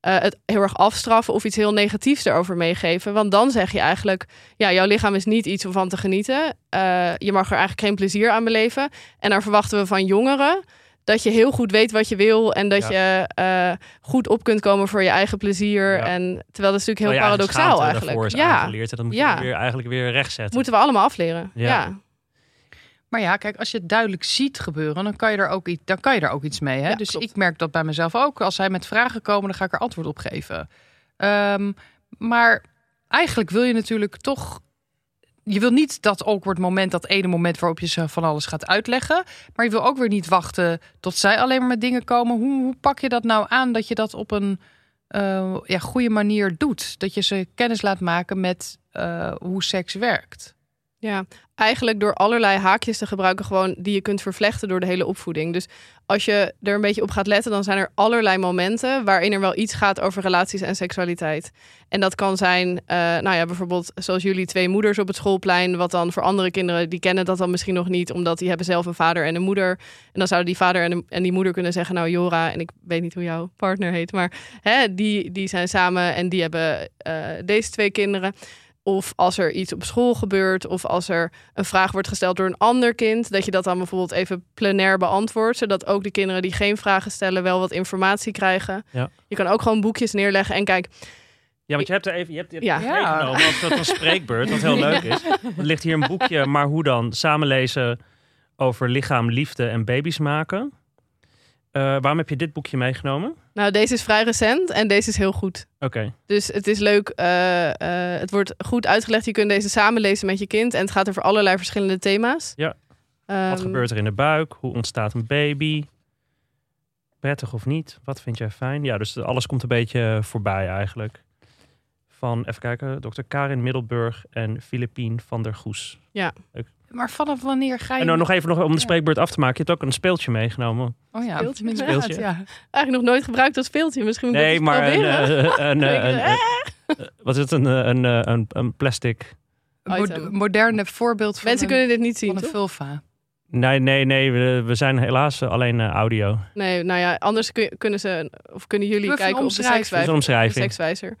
S3: eh, het heel erg afstraffen of iets heel negatiefs erover meegeven. Want dan zeg je eigenlijk, ja, jouw lichaam is niet iets om van te genieten. Eh, je mag er eigenlijk geen plezier aan beleven. En dan verwachten we van jongeren dat je heel goed weet wat je wil en dat
S1: Ja.
S3: je eh, goed op kunt komen voor je eigen plezier.
S1: Ja.
S3: En terwijl dat is natuurlijk heel paradoxaal eigenlijk. Ja,
S1: aangeleerd en dat moet
S3: Ja.
S1: je weer, eigenlijk weer rechtzetten.
S3: moeten we allemaal afleren.
S1: Ja.
S2: Maar ja, kijk, als je het duidelijk ziet gebeuren, dan kan je er ook, iets, dan kan je er ook iets mee. Hè?
S3: Ja,
S2: dus
S3: klopt.
S2: ik merk dat bij mezelf ook. Als zij met vragen komen, dan ga ik er antwoord op geven. Ehm, maar eigenlijk wil je natuurlijk toch. Je wil niet dat awkward moment, dat ene moment waarop je ze van alles gaat uitleggen. Maar je wil ook weer niet wachten tot zij alleen maar met dingen komen. Hoe, hoe pak je dat nou aan dat je dat op een eh, ja, goede manier doet? Dat je ze kennis laat maken met eh, hoe seks werkt.
S3: Ja, eigenlijk door allerlei haakjes te gebruiken, gewoon die je kunt vervlechten door de hele opvoeding. Dus als je er een beetje op gaat letten, dan zijn er allerlei momenten waarin er wel iets gaat over relaties en seksualiteit. En dat kan zijn, eh, nou ja, bijvoorbeeld zoals jullie twee moeders op het schoolplein, wat dan voor andere kinderen, die kennen dat dan misschien nog niet, omdat die hebben zelf een vader en een moeder. En dan zouden die vader en, en die moeder kunnen zeggen, nou Jora, en ik weet niet hoe jouw partner heet, maar hè, die, die zijn samen en die hebben eh, deze twee kinderen. Of als er iets op school gebeurt, of als er een vraag wordt gesteld door een ander kind, dat je dat dan bijvoorbeeld even plenair beantwoordt, zodat ook de kinderen die geen vragen stellen wel wat informatie krijgen.
S1: Ja.
S3: Je kan ook gewoon boekjes neerleggen en kijk,
S1: Ja, want je hebt er even je hebt, je hebt
S3: Ja.
S1: het meegenomen als een soort van spreekbeurt, wat heel leuk is. Er ligt hier een boekje, maar hoe dan? Samenlezen over lichaam, liefde en baby's maken. Eh, waarom heb je dit boekje meegenomen?
S3: nou deze is vrij recent en deze is heel goed.
S1: Oké,
S3: Dus het is leuk, eh, eh, het wordt goed uitgelegd. Je kunt deze samenlezen met je kind en het gaat over allerlei verschillende thema's.
S1: Ja. wat
S3: Ehm,
S1: gebeurt er in de buik? Hoe ontstaat een baby? Prettig of niet? Wat vind jij fijn? Ja, dus alles komt een beetje voorbij eigenlijk. Van, even kijken, dokter Karin Middelburg en Filipien van der Goes.
S2: Maar vanaf wanneer ga je...
S1: En dan nog even nog om de spreekbeurt af te maken. Je hebt ook een speeltje meegenomen.
S2: Oh ja,
S3: Speeltje?
S2: inderdaad,
S1: Speeltje.
S2: ja.
S3: Eigenlijk nog nooit gebruikt als speeltje. Misschien moet ik
S1: Nee,
S3: het
S1: maar een,
S3: proberen.
S1: eh, een, eh, een,
S3: Eh,
S1: een- wat is het? Een, een, een, een plastic.
S2: Een mo- moderne voorbeeld van,
S3: Mensen
S2: een,
S3: kunnen dit niet
S2: van
S3: zien,
S2: een
S3: toch?
S2: vulva.
S1: Nee, nee, nee. We, we zijn helaas eh, alleen eh, audio.
S3: Nee, nou ja, anders kun- kunnen ze, of kunnen jullie kijken
S2: een
S3: op de sekswijzer. de
S1: omschrijving.
S3: sekswijzer.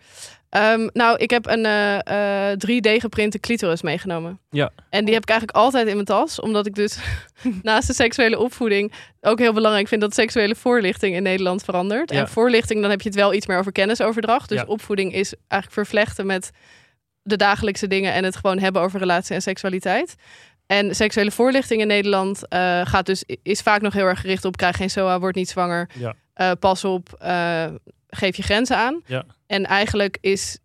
S3: Ehm, nou, ik heb een eh, eh, 3D geprinte clitoris meegenomen.
S1: Ja.
S3: En die heb ik eigenlijk altijd in mijn tas, omdat ik dus naast de seksuele opvoeding ook heel belangrijk vind dat seksuele voorlichting in Nederland verandert.
S1: Ja.
S3: En voorlichting, dan heb je het wel iets meer over kennisoverdracht. Dus
S1: Ja.
S3: opvoeding is eigenlijk vervlechten met de dagelijkse dingen en het gewoon hebben over relatie en seksualiteit. En seksuele voorlichting in Nederland eh, gaat dus, is vaak nog heel erg gericht op krijg geen SOA, word niet zwanger.
S1: Ja.
S3: Eh, pas op, eh, geef je grenzen aan.
S1: Ja.
S3: En eigenlijk is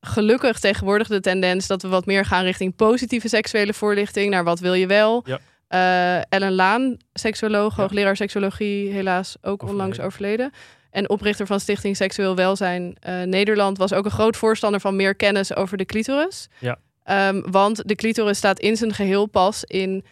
S3: gelukkig tegenwoordig de tendens dat we wat meer gaan richting positieve seksuele voorlichting. Naar wat wil je wel?
S1: Ja.
S3: Ellen Laan, seksuoloog, hoogleraar seksologie, helaas ook onlangs overleden. En oprichter van Stichting Seksueel Welzijn Nederland was ook een groot voorstander van meer kennis over de clitoris.
S1: Ja.
S3: Ehm, want de clitoris staat in zijn geheel pas in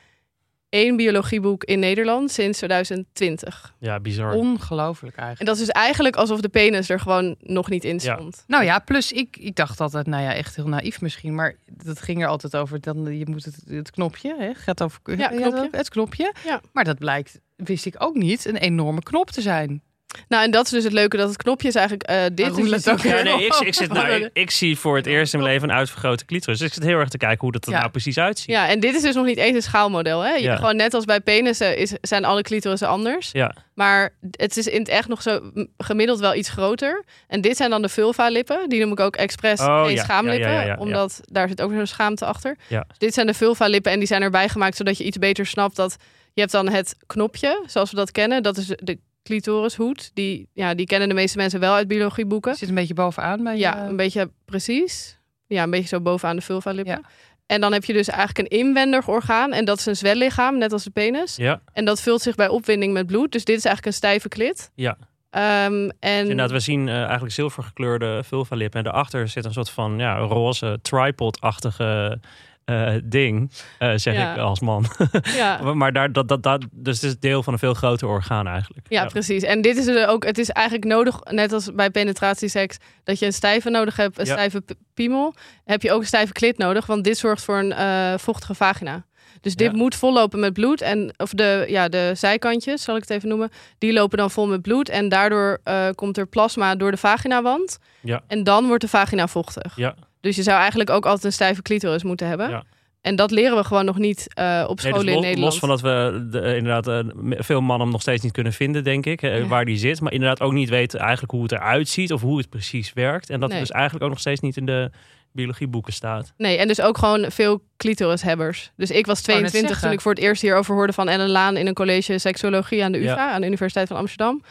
S3: één biologieboek in Nederland sinds 2020.
S1: Ja, bizar.
S2: Ongelooflijk
S3: En
S2: eigenlijk.
S3: dat is dus eigenlijk alsof de penis er gewoon nog niet in
S1: Ja.
S3: stond.
S2: Nou ja, plus ik, ik dacht altijd, nou ja, echt heel naïef misschien, maar dat ging er altijd over. Dan, je moet het, het knopje, hè, gaat over
S3: Ja, knopje.
S2: het knopje.
S3: Ja.
S2: Maar dat blijkt, wist ik ook niet, een enorme knop te zijn.
S3: Nou, en dat is dus het leuke dat het knopje is eigenlijk eh, dit.
S2: Oh,
S3: Dus je
S2: roulette
S3: ziet
S2: ook.
S1: Ja, nee, ik, ik, zit, nou, ik, ik zie voor het eerst in mijn leven een uitvergrote clitoris. Dus ik zit heel erg te kijken hoe dat er
S2: Ja.
S1: nou precies uitziet.
S3: Ja, en dit is dus nog niet eens een schaalmodel. Hè? Je-
S1: Ja.
S3: Gewoon net als bij penissen is, zijn alle clitorissen anders.
S1: Ja.
S3: Maar het is in het echt nog zo gemiddeld wel iets groter. En dit zijn dan de vulva-lippen. Die noem ik ook expres
S1: Oh,
S3: geen
S1: ja.
S3: schaamlippen.
S1: Ja, ja, ja, ja,
S3: omdat daar zit ook een schaamte achter.
S1: Ja.
S3: Dus dit zijn de vulva-lippen en die zijn erbij gemaakt... zodat je iets beter snapt dat... Je hebt dan het knopje, zoals we dat kennen. Dat is de clitorishoed. Die, ja, die kennen de meeste mensen wel uit biologieboeken.
S2: Zit een beetje bovenaan bij
S3: Ja, een beetje precies. Ja, een beetje zo bovenaan de vulva-lippen.
S2: Ja.
S3: En dan heb je dus eigenlijk een inwendig orgaan. En dat is een zwellichaam, net als de penis.
S1: Ja,
S3: En dat vult zich bij opwinding met bloed. Dus dit is eigenlijk een stijve klit.
S1: ja.
S3: Ehm, en
S1: Inderdaad, we zien eh, eigenlijk zilvergekleurde vulva-lippen. En daarachter zit een soort van ja, roze tripod-achtige eh, ding, eh, zeg
S3: Ja.
S1: ik als man.
S3: ja,
S1: maar daar, dat, dat, dat, dus het is deel van een veel groter orgaan eigenlijk.
S3: ja, precies. En dit is er ook. Het is eigenlijk nodig, net als bij penetratieseks, dat je een stijve nodig hebt, een stijve piemel. Heb je ook een stijve klit nodig, want dit zorgt voor een eh, vochtige vagina. Dus dit moet vollopen met bloed. En of de, ja, de zijkantjes, zal ik het even noemen, die lopen dan vol met bloed. En daardoor komt er plasma door de vaginawand.
S1: Ja.
S3: En dan wordt de vagina vochtig.
S1: Ja.
S3: Dus je zou eigenlijk ook altijd een stijve clitoris moeten hebben.
S1: Ja.
S3: En dat leren we gewoon nog niet eh, op
S1: Nee, dus los,
S3: in Nederland.
S1: los van dat we de, inderdaad eh, veel mannen hem nog steeds niet kunnen vinden, denk ik, eh,
S3: Ja.
S1: waar die zit. Maar inderdaad ook niet weten eigenlijk hoe het eruit ziet of hoe het precies werkt. En dat
S3: Nee.
S1: dus eigenlijk ook nog steeds niet in de biologieboeken staat.
S3: Nee, en dus ook gewoon veel clitorishebbers. Dus ik was
S2: wou net
S3: 22 toen ik voor het eerst hierover hoorde van Ellen Laan in een college seksologie aan de UvA,
S1: Ja.
S3: aan de Universiteit van Amsterdam.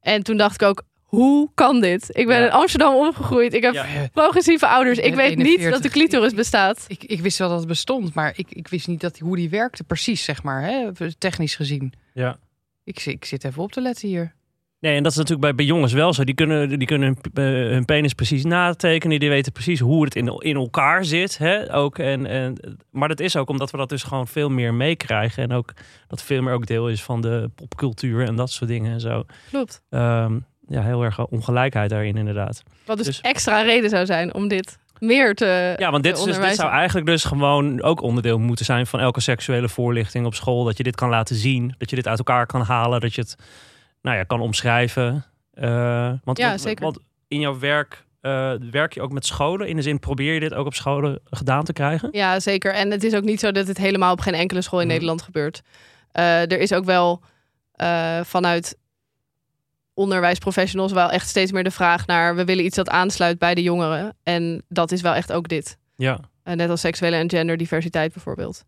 S3: En toen dacht ik ook, hoe kan dit? Ik ben
S1: Ja.
S3: in Amsterdam opgegroeid. Ik heb
S1: Ja.
S3: progressieve ouders.
S2: Ik
S3: weet niet
S2: 41.
S3: dat de clitoris bestaat.
S2: Ik, ik wist wel dat het bestond, maar ik, ik wist niet dat, hoe die werkte precies, zeg maar, hè, technisch gezien.
S1: Ja.
S2: Ik, ik zit even op te letten hier.
S1: Nee, en dat is natuurlijk bij, bij jongens wel zo. Die kunnen, die kunnen hun, eh, hun penis precies natekenen. Die weten precies hoe het in, in elkaar zit. Hè? Ook, en, en, maar dat is ook omdat we dat dus gewoon veel meer meekrijgen. En ook dat veel meer ook deel is van de popcultuur en dat soort dingen en zo.
S3: Klopt.
S1: Ehm, ja, heel erg ongelijkheid daarin inderdaad.
S3: Wat dus,
S1: Dus-
S3: extra reden zou zijn om dit meer te
S1: Ja, want dit, is dus, dit zou eigenlijk dus gewoon ook onderdeel moeten zijn van elke seksuele voorlichting op school. Dat je dit kan laten zien, dat je dit uit elkaar kan halen, dat je het nou ja, kan omschrijven. Eh, want,
S3: Ja, zeker.
S1: want in jouw werk eh, werk je ook met scholen. In de zin, probeer je dit ook op scholen gedaan te krijgen?
S3: Ja, zeker. En het is ook niet zo dat het helemaal op geen enkele school in
S1: Mhm.
S3: Nederland gebeurt. Eh, er is ook wel vanuit onderwijsprofessionals wel echt steeds meer de vraag naar... we willen iets dat aansluit bij de jongeren. En dat is wel echt ook dit.
S1: Ja.
S3: Eh, net als seksuele en genderdiversiteit bijvoorbeeld.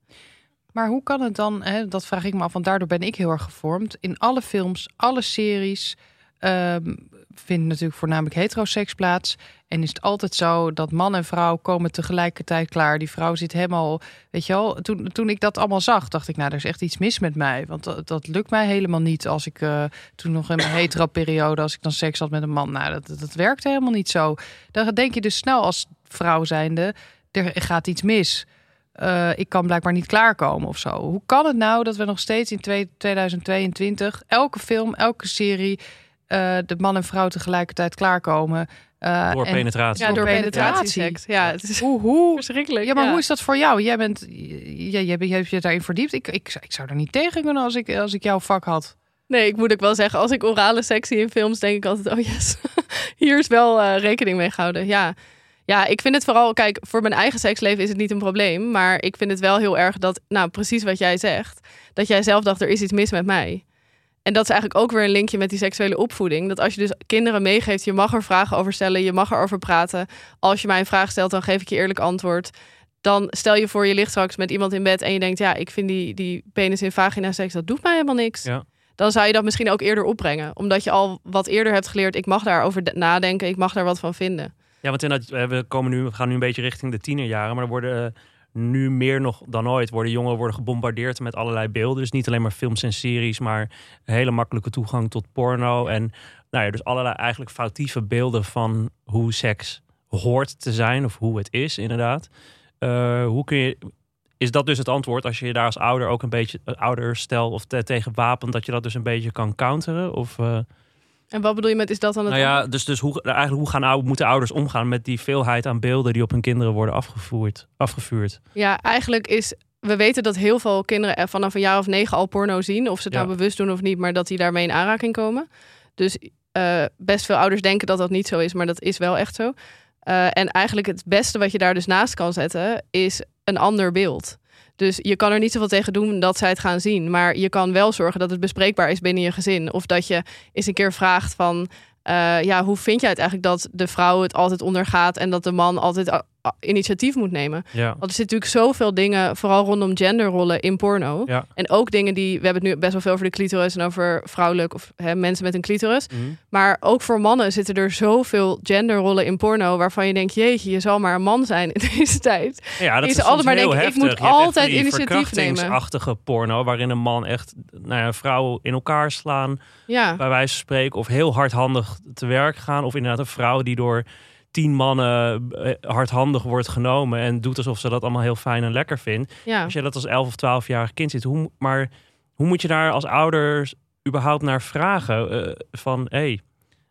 S2: Maar hoe kan het dan, hè, dat vraag ik me af, want daardoor ben ik heel erg gevormd. In alle films, alle series ehm vindt natuurlijk voornamelijk heteroseks plaats. En is het altijd zo dat man en vrouw komen tegelijkertijd klaar. Die vrouw zit helemaal, weet je wel. Toen, toen ik dat allemaal zag, dacht ik, nou, er is echt iets mis met mij. Want dat, lukt mij helemaal niet als ik eh, toen nog in mijn hetero-periode, als ik dan seks had met een man. Nou, dat, dat, dat werkt helemaal niet zo. Dan denk je dus snel als vrouw zijnde, er gaat iets mis. Eh, ik kan blijkbaar niet klaarkomen of zo. Hoe kan het nou dat we nog steeds in twee- 2022 elke film, elke serie, eh, de man en vrouw tegelijkertijd klaarkomen? Eh,
S1: Door
S2: en-
S1: penetratie.
S3: Ja, door
S2: penetratie.
S3: Ja, het is
S2: Hoe, hoe,
S3: verschrikkelijk.
S2: ja, maar hoe is dat voor jou? Jij bent, jij, jij, jij hebt je daarin verdiept. Ik, ik, ik zou er niet tegen kunnen als ik, als ik jouw vak had.
S3: Nee, ik moet ook wel zeggen, als ik orale seks zie in films, denk ik altijd, oh yes, hier is wel eh, rekening mee gehouden. Ja. ja, ik vind het vooral, kijk, voor mijn eigen seksleven is het niet een probleem, maar ik vind het wel heel erg dat, nou, precies wat jij zegt, dat jij zelf dacht, er is iets mis met mij. En dat is eigenlijk ook weer een linkje met die seksuele opvoeding. Dat als je dus kinderen meegeeft, je mag er vragen over stellen, je mag erover praten. Als je mij een vraag stelt, dan geef ik je eerlijk antwoord. Dan stel je voor, je ligt straks met iemand in bed en je denkt, ja, ik vind die, die penis in vagina seks, dat doet mij helemaal niks
S1: Ja.
S3: dan zou je dat misschien ook eerder opbrengen. Omdat je al wat eerder hebt geleerd, ik mag daarover de- nadenken, ik mag daar wat van vinden.
S1: Ja, want inderdaad, we, komen nu, we gaan nu een beetje richting de tienerjaren. Maar er worden eh, nu meer nog dan ooit worden jongeren worden gebombardeerd met allerlei beelden. Dus niet alleen maar films en series, maar hele makkelijke toegang tot porno. En nou ja, dus allerlei eigenlijk foutieve beelden van hoe seks hoort te zijn of hoe het is, inderdaad. eh, hoe kun je... Is dat dus het antwoord als je je daar als ouder ook een beetje... Ouder stel of te, tegen wapent, dat je dat dus een beetje kan counteren? Of... Uh...
S3: En wat bedoel je met, is dat dan het
S1: Nou ja, dus, dus hoe, eigenlijk hoe gaan ou- moeten ouders omgaan met die veelheid aan beelden die op hun kinderen worden afgevoerd, afgevuurd?
S3: Ja, eigenlijk is. We weten dat heel veel kinderen er vanaf een jaar of negen al porno zien. Of ze het
S1: Ja.
S3: nou bewust doen of niet, maar dat die daarmee in aanraking komen. Dus eh, best veel ouders denken dat dat niet zo is, maar dat is wel echt zo. Eh, en eigenlijk het beste wat je daar dus naast kan zetten, is een ander beeld. Dus je kan er niet zoveel tegen doen dat zij het gaan zien. Maar je kan wel zorgen dat het bespreekbaar is binnen je gezin. Of dat je eens een keer vraagt van... eh, ja, hoe vind jij het eigenlijk dat de vrouw het altijd ondergaat... en dat de man altijd initiatief moet nemen?
S1: Ja.
S3: Want er zitten natuurlijk zoveel dingen, vooral rondom genderrollen in porno.
S1: Ja.
S3: En ook dingen die, we hebben het nu best wel veel over de clitoris... en over vrouwelijk of hè, mensen met een clitoris.
S1: Mhm.
S3: Maar ook voor mannen zitten er zoveel genderrollen in porno... waarvan je denkt, jeetje, je zal maar een man zijn in deze tijd.
S1: Ja, dat
S3: Is
S1: is,
S3: altijd maar denken, ik moet altijd initiatief nemen.
S1: verkrachtingsachtige porno, waarin een man echt nou ja, vrouwen in elkaar slaan,
S3: Ja,
S1: bij wijze van spreken, of heel hardhandig te werk gaan, of inderdaad een vrouw die door tien mannen eh, hardhandig wordt genomen en doet alsof ze dat allemaal heel fijn en lekker vindt.
S3: ja.
S1: Als je dat als 11 of 12-jarig kind ziet, hoe, maar hoe moet je daar als ouders überhaupt naar vragen? eh, van, hé, hey,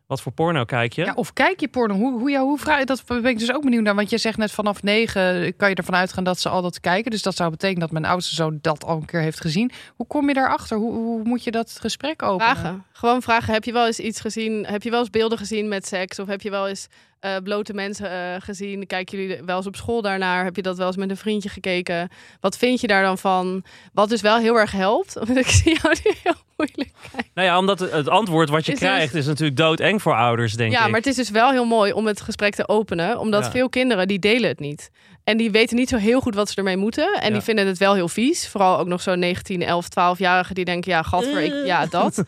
S1: wat voor porno kijk je?
S2: Ja, of kijk je porno? Hoe, hoe, ja, hoe vraag je dat? Ben ik dus ook benieuwd naar. Want je zegt net vanaf negen kan je ervan uitgaan dat ze al dat kijken. Dus dat zou betekenen dat mijn oudste zoon dat al een keer heeft gezien. Hoe kom je daarachter? Hoe, hoe moet je dat gesprek openen?
S3: Vragen. Gewoon vragen. Heb je wel eens iets gezien? Heb je wel eens beelden gezien met seks? Of heb je wel eens eh, blote mensen eh, gezien? Kijken jullie wel eens op school daarnaar? Heb je dat wel eens met een vriendje gekeken? Wat vind je daar dan van? Wat dus wel heel erg helpt. Want ik zie jou nu heel moeilijk kijken.
S1: Nou ja, omdat het- antwoord wat je
S3: Is dus-
S1: krijgt is natuurlijk doodeng voor ouders, denk
S3: ja,
S1: ik.
S3: maar het is dus wel heel mooi om het gesprek te openen. Omdat
S1: Ja.
S3: veel kinderen die delen het niet. En die weten niet zo heel goed wat ze ermee moeten. En
S1: Ja.
S3: die vinden het wel heel vies. Vooral ook nog zo'n 19, 11, 12-jarigen die denken... ja, gadver, ik, ja, dat.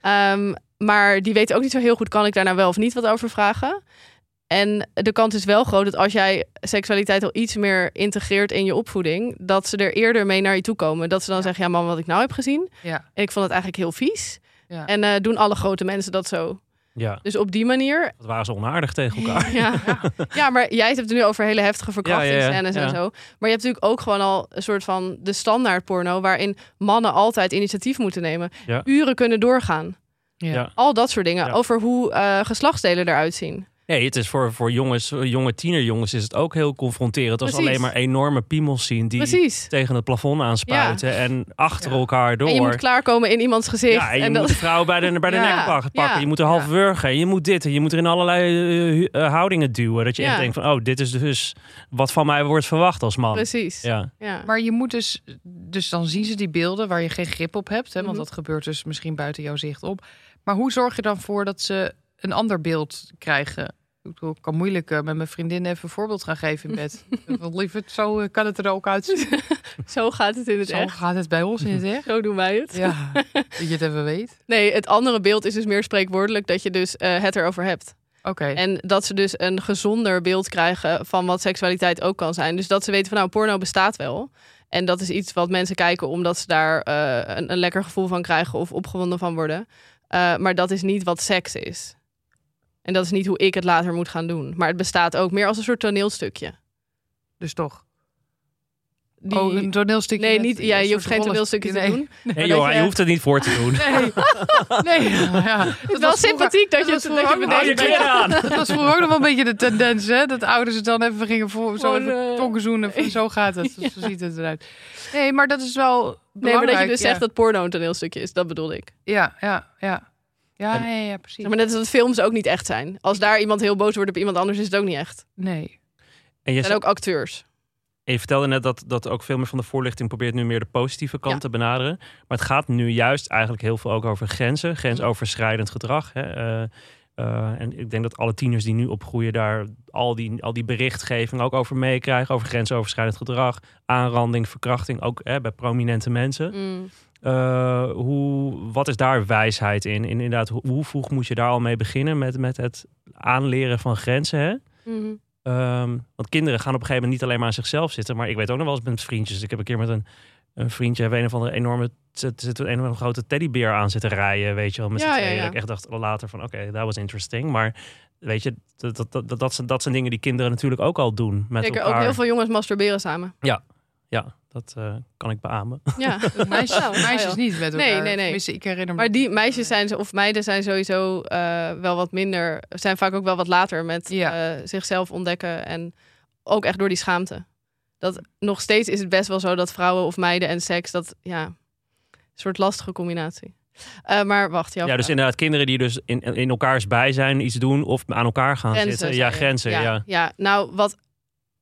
S3: Ehm, maar die weten ook niet zo heel goed... kan ik daar nou wel of niet wat over vragen? En de kans is wel groot dat als jij seksualiteit al iets meer integreert in je opvoeding... dat ze er eerder mee naar je toe komen. Dat ze dan
S2: Ja.
S3: zeggen, ja man, wat ik nou heb gezien...
S2: Ja,
S3: en ik vond het eigenlijk heel vies.
S2: ja.
S3: En eh, doen alle grote mensen dat zo.
S1: Ja,
S3: Dus op die manier
S1: dat waren ze onaardig tegen elkaar.
S3: ja. ja, maar jij hebt het nu over hele heftige verkrachtingsscènes
S1: Ja, ja, ja.
S3: en zo. Maar je hebt natuurlijk ook gewoon al een soort van de standaard porno... waarin mannen altijd initiatief moeten nemen.
S1: Ja.
S3: Uren kunnen doorgaan.
S2: ja.
S1: Ja.
S3: Al dat soort dingen.
S1: Ja.
S3: Over hoe eh, geslachtsdelen eruit zien.
S1: Nee, het is voor, voor jongens, jonge tienerjongens is het ook heel confronterend als
S3: Precies.
S1: alleen maar enorme piemels zien die
S3: Precies.
S1: tegen het plafond aanspuiten en achter
S2: Ja.
S1: elkaar door.
S3: En je moet klaarkomen in iemands gezicht.
S1: Ja, en je
S3: en
S1: moet
S3: dat,
S1: de vrouw bij de, bij de
S3: Ja,
S1: nek pakken. Je moet er half
S2: Ja.
S1: wurgen. En je moet dit. En je moet er in allerlei eh, eh, houdingen duwen. Dat je
S3: Ja.
S1: echt denkt van, oh, dit is dus wat van mij wordt verwacht als man.
S3: precies. Ja.
S1: Ja.
S2: Maar je moet dus, dus dan zien ze die beelden waar je geen grip op hebt. Hè? Want
S3: Mhm.
S2: dat gebeurt dus misschien buiten jouw zicht op. Maar hoe zorg je dan voor dat ze een ander beeld krijgen? Ik kan moeilijk eh, met mijn vriendin even een voorbeeld gaan geven in bed. Want lieverd, zo eh, kan het er ook uitzien.
S3: Zo gaat het in het
S2: Zo
S3: echt.
S2: gaat het bij ons in het echt.
S3: Zo doen wij het.
S2: Ja, dat je het even weet.
S3: Nee, het andere beeld is dus meer spreekwoordelijk... dat je dus eh, het erover hebt.
S2: Oké.
S3: En dat ze dus een gezonder beeld krijgen van wat seksualiteit ook kan zijn. Dus dat ze weten van nou, porno bestaat wel. En dat is iets wat mensen kijken omdat ze daar een, een lekker gevoel van krijgen of opgewonden van worden. Maar dat is niet wat seks is. En dat is niet hoe ik het later moet gaan doen. Maar het bestaat ook meer als een soort toneelstukje.
S2: Dus toch.
S3: Die...
S2: Oh, een toneelstukje.
S3: nee, niet,
S2: een
S3: ja, je hoeft geen toneelstukje
S2: Nee.
S3: te doen.
S1: Nee, joh,
S3: je-
S1: je hoeft het niet voor te doen.
S2: Nee, nee. Ja,
S3: Het is wel sympathiek dat je het bedenkt.
S2: Dat was vroeger ook nog wel een beetje de tendens, hè? Dat ouders het dan even gingen voor, zo even
S3: eh,
S2: tongen zoenen. Van, zo gaat het, zo ziet het eruit. Nee, maar dat is wel
S3: Nee, maar
S2: belangrijk.
S3: dat je dus
S2: ja.
S3: zegt dat porno een toneelstukje is, dat bedoelde ik.
S2: Ja, ja, ja. Ja,
S1: En-
S2: ja, ja, precies.
S3: Zeg maar net als dat films ook niet echt zijn. Als daar iemand heel boos wordt op iemand anders, is het ook niet echt.
S2: Nee.
S1: En je,
S3: zijn ook acteurs.
S1: en je vertelde net dat, dat ook veel meer van de voorlichting probeert nu meer de positieve kant
S3: Ja.
S1: te benaderen. Maar het gaat nu juist eigenlijk heel veel ook over grenzen. Grensoverschrijdend gedrag. Hè. Eh, eh, en ik denk dat alle tieners die nu opgroeien daar al die, al die berichtgeving ook over meekrijgen. Over grensoverschrijdend gedrag, aanranding, verkrachting. Ook hè, bij prominente mensen.
S3: Mm.
S1: Eh, hoe, wat is daar wijsheid in? in inderdaad, hoe, vroeg moet je daar al mee beginnen met, met het aanleren van grenzen? Hè?
S3: Mhm.
S1: Ehm, want kinderen gaan op een gegeven moment niet alleen maar aan zichzelf zitten. Maar ik weet ook nog wel eens met vriendjes. Ik heb een keer met een, een vriendje, hebben een of andere enorme zit, een, een grote teddybeer aan zitten rijden, weet je wel. Met
S3: Ja, ja,
S1: ik echt dacht later van, oké, dat was interesting. Maar weet je, dat, dat, dat, dat, zijn, dat zijn dingen die kinderen natuurlijk ook al doen met
S3: Zeker,
S1: elkaar.
S3: ook heel veel jongens masturberen samen.
S1: Ja, dat eh, kan ik beamen.
S3: Ja.
S2: Meisjes,
S3: Nou,
S2: meisjes
S3: ja.
S2: niet met
S3: Nee,
S2: elkaar.
S3: nee, nee.
S2: Tenminste, ik herinner me.
S3: Maar die meisjes zijn, ze- of meiden zijn sowieso eh, wel wat minder, zijn vaak ook wel wat later met
S2: Ja.
S3: eh, zichzelf ontdekken. En ook echt door die schaamte. Dat nog steeds is het best wel zo dat vrouwen of meiden en seks, dat ja, een soort lastige combinatie. Eh, maar wacht,
S1: Ja, dus inderdaad, kinderen die dus in, in elkaars bijzijn iets doen of aan elkaar gaan
S3: Grenzen,
S1: zitten. Ja, grenzen. Ja.
S3: ja, nou, wat,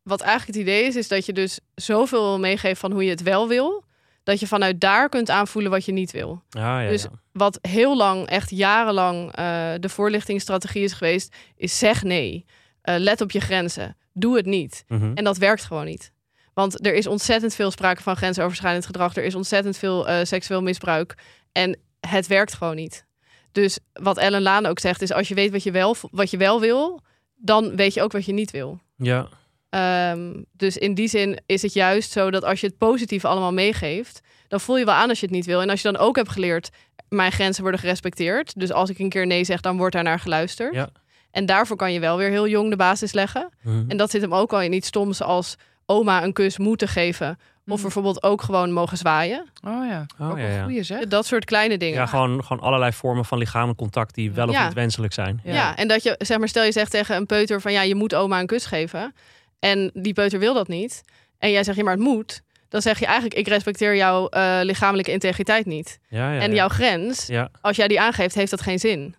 S3: wat eigenlijk het idee is, is dat je dus zoveel meegeeft van hoe je het wel wil, dat je vanuit daar kunt aanvoelen wat je niet wil.
S1: Ja, ja,
S3: Dus-
S1: ja.
S3: Wat heel lang, echt jarenlang, eh, de voorlichtingsstrategie is geweest, is zeg nee. Eh, let op je grenzen. Doe het niet.
S1: Mhm.
S3: En dat werkt gewoon niet. Want er is ontzettend veel sprake van grensoverschrijdend gedrag. Er is ontzettend veel eh, seksueel misbruik. En het werkt gewoon niet. Dus wat Ellen Laan ook zegt, is als je weet wat je wel, wat je wel wil, dan weet je ook wat je niet wil.
S1: ja.
S3: Ehm, dus in die zin is het juist zo dat als je het positieve allemaal meegeeft, dan voel je wel aan als je het niet wil. En als je dan ook hebt geleerd, mijn grenzen worden gerespecteerd. Dus als ik een keer nee zeg, dan wordt daar naar geluisterd.
S1: Ja.
S3: En daarvoor kan je wel weer heel jong de basis leggen.
S1: Mhm.
S3: En dat zit hem ook al in iets stoms als oma een kus moeten geven. Of
S2: Mhm.
S3: bijvoorbeeld ook gewoon mogen zwaaien.
S2: Oh ja,
S1: Oh,
S2: ook
S1: ja,
S2: een
S1: ja.
S2: goeie zeg.
S3: Dat soort kleine dingen.
S1: Ja, gewoon, gewoon allerlei vormen van lichamelijk contact die wel of
S3: Ja.
S1: niet wenselijk zijn.
S2: Ja.
S3: Ja. en dat je, zeg maar, stel je zegt tegen een peuter van ja, je moet oma een kus geven. En die peuter wil dat niet. En jij zegt ja, maar het moet. Dan zeg je eigenlijk, ik respecteer jouw eh, lichamelijke integriteit niet.
S1: Ja, ja,
S3: en jouw grens, als jij die aangeeft, heeft dat geen zin.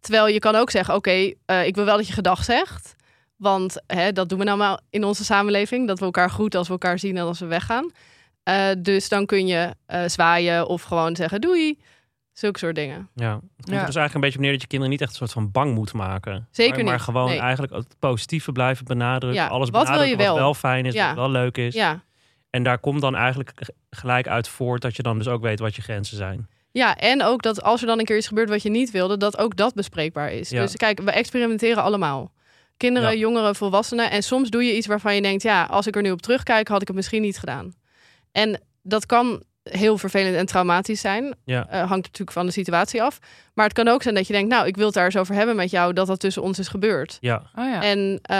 S3: Terwijl je kan ook zeggen, oké, eh, ik wil wel dat je gedag zegt. Want hè, dat doen we nou maar in onze samenleving. Dat we elkaar groeten als we elkaar zien en als we weggaan. Eh, dus dan kun je zwaaien of gewoon zeggen doei. Zulke soort dingen.
S1: ja. Het komt
S2: Ja.
S1: dus eigenlijk een beetje op neer dat je kinderen niet echt een soort van bang moet maken.
S3: Zeker
S1: maar, maar
S3: niet,
S1: gewoon
S3: nee.
S1: eigenlijk het positieve blijven benadrukken.
S3: Ja,
S1: Alles
S3: wat wil je
S1: benadrukken wat
S3: wel?
S1: fijn is,
S3: Ja.
S1: wat wel leuk is.
S3: Ja.
S1: En daar komt dan eigenlijk gelijk uit voort dat je dan dus ook weet wat je grenzen zijn.
S3: ja, en ook dat als er dan een keer iets gebeurt wat je niet wilde, dat ook dat bespreekbaar is.
S1: Ja.
S3: Dus kijk, we experimenteren allemaal. Kinderen, jongeren, volwassenen. En soms doe je iets waarvan je denkt, ja, als ik er nu op terugkijk, had ik het misschien niet gedaan. En dat kan heel vervelend en traumatisch zijn.
S1: Ja.
S3: Eh, hangt natuurlijk van de situatie af. Maar het kan ook zijn dat je denkt, nou, ik wil het daar eens over hebben met jou, dat dat tussen ons is gebeurd.
S1: Ja,
S2: Oh ja.
S3: En eh,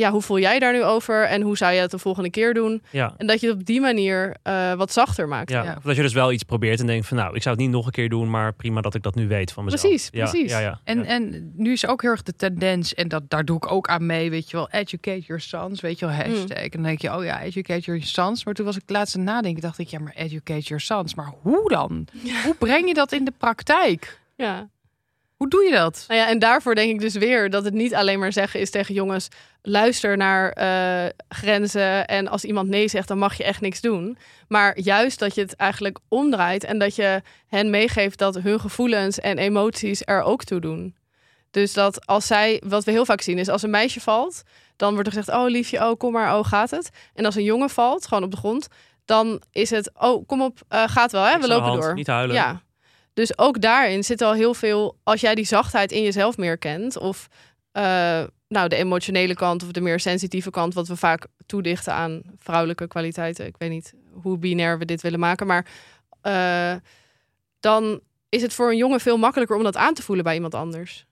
S3: ja, hoe voel jij daar nu over? En hoe zou je het de volgende keer doen?
S1: ja.
S3: En dat je het op die manier eh, wat zachter maakt.
S1: Ja,
S2: Ja.
S1: Of dat je dus wel iets probeert en denkt van nou, ik zou het niet nog een keer doen, maar prima dat ik dat nu weet van mezelf.
S3: Precies,
S1: Ja,
S3: precies.
S1: Ja, ja.
S2: En,
S1: Ja.
S2: en nu is ook heel erg de tendens, en dat, daar doe ik ook aan mee, weet je wel, educate your sons, weet je wel, hashtag. En dan denk je, oh ja, educate your sons. Maar toen was ik laatst aan het nadenken, dacht ik, ja, maar educate your sons. Maar hoe dan? Hoe breng je dat in de praktijk?
S3: Ja.
S2: Hoe doe je dat?
S3: Nou ja, en daarvoor denk ik dus weer dat het niet alleen maar zeggen is tegen jongens: luister naar eh, grenzen. En als iemand nee zegt, dan mag je echt niks doen. Maar juist dat je het eigenlijk omdraait en dat je hen meegeeft dat hun gevoelens en emoties er ook toe doen. Dus dat als zij, wat we heel vaak zien, is als een meisje valt, dan wordt er gezegd: Oh, liefje, oh, kom maar, oh, gaat het? En als een jongen valt, gewoon op de grond, dan is het: Oh, kom op, eh, gaat wel, hè? We lopen
S1: hand,
S3: door.
S1: Niet huilen.
S3: Ja. Dus ook daarin zit al heel veel. Als jij die zachtheid in jezelf meer kent, of eh, nou de emotionele kant of de meer sensitieve kant, wat we vaak toedichten aan vrouwelijke kwaliteiten. Ik weet niet hoe binair we dit willen maken, maar eh, dan is het voor een jongen veel makkelijker om dat aan te voelen bij iemand anders.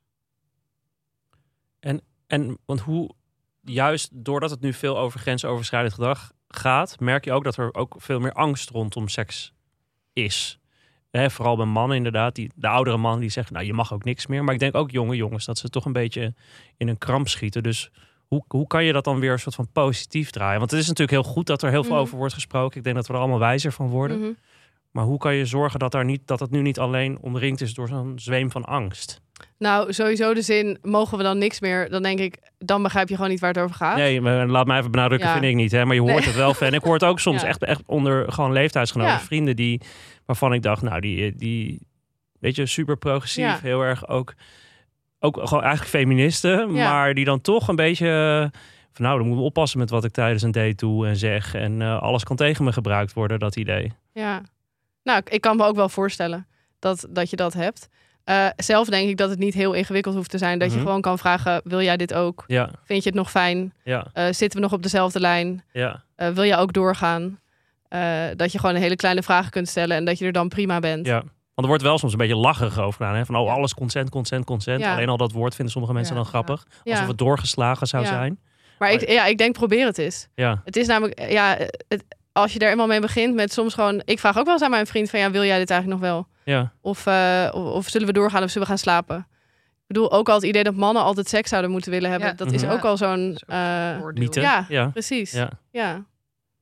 S1: En want hoe, juist doordat het nu veel over grensoverschrijdend gedrag gaat, merk je ook dat er ook veel meer angst rondom seks is. Hè, vooral bij mannen inderdaad, die, de oudere man die zegt, nou je mag ook niks meer. Maar ik denk ook jonge jongens, dat ze toch een beetje in een kramp schieten. Dus hoe, hoe kan je dat dan weer een soort van positief draaien? Want het is natuurlijk heel goed dat er heel veel
S3: Mhm.
S1: over wordt gesproken. Ik denk dat we er allemaal wijzer van worden.
S3: Mhm.
S1: Maar hoe kan je zorgen dat, daar niet, dat het nu niet alleen omringd is door zo'n zweem van angst?
S3: Nou, sowieso de zin, mogen we dan niks meer? Dan denk ik, dan begrijp je gewoon niet waar het over gaat.
S1: Nee, maar laat mij even benadrukken,
S3: Ja.
S1: vind ik niet. Hè? Maar je hoort
S3: Nee.
S1: het wel. En ik hoor het ook soms
S3: Ja.
S1: echt, echt onder gewoon leeftijdsgenoten,
S3: Ja.
S1: vrienden die, waarvan ik dacht, nou, die, die weet je, super progressief,
S3: Ja.
S1: heel erg ook, ook gewoon eigenlijk feministen,
S3: Ja.
S1: maar die dan toch een beetje eh, van, nou, dan moeten we oppassen met wat ik tijdens een date doe en zeg. En eh, alles kan tegen me gebruikt worden, dat idee.
S3: Ja. Nou, ik- kan me ook wel voorstellen dat, dat je dat hebt. Eh, zelf denk ik dat het niet heel ingewikkeld hoeft te zijn. Dat
S1: Mhm.
S3: je gewoon kan vragen, wil jij dit ook?
S1: Ja,
S3: Vind je het nog fijn?
S1: ja,
S3: Eh, zitten we nog op dezelfde lijn?
S1: ja.
S3: Eh, wil jij ook doorgaan? Eh, dat je gewoon hele kleine vragen kunt stellen en dat je er dan prima bent.
S1: Ja. Want er wordt wel soms een beetje lacherig over gedaan. Hè? Van oh,
S2: Ja.
S1: alles consent, consent, consent.
S3: Ja.
S1: Alleen al dat woord vinden sommige mensen
S2: Ja,
S1: dan grappig.
S3: Ja.
S1: Alsof het doorgeslagen zou
S3: Ja.
S1: zijn.
S3: Maar ik, ja, ik denk probeer het eens.
S1: Ja.
S3: Het is namelijk, ja, het, als je er eenmaal mee begint met soms gewoon... Ik vraag ook wel eens aan mijn vriend van, ja, wil jij dit eigenlijk nog wel?
S1: Ja.
S3: Of, eh, of, of zullen we doorgaan of zullen we gaan slapen? Ik bedoel, ook al het idee dat mannen altijd seks zouden moeten willen hebben.
S2: Ja.
S3: Dat is
S1: Mhm.
S3: ook al zo'n... Eh,
S2: voordeel.
S1: Mythe.
S3: ja,
S1: Ja.
S3: precies. Ja.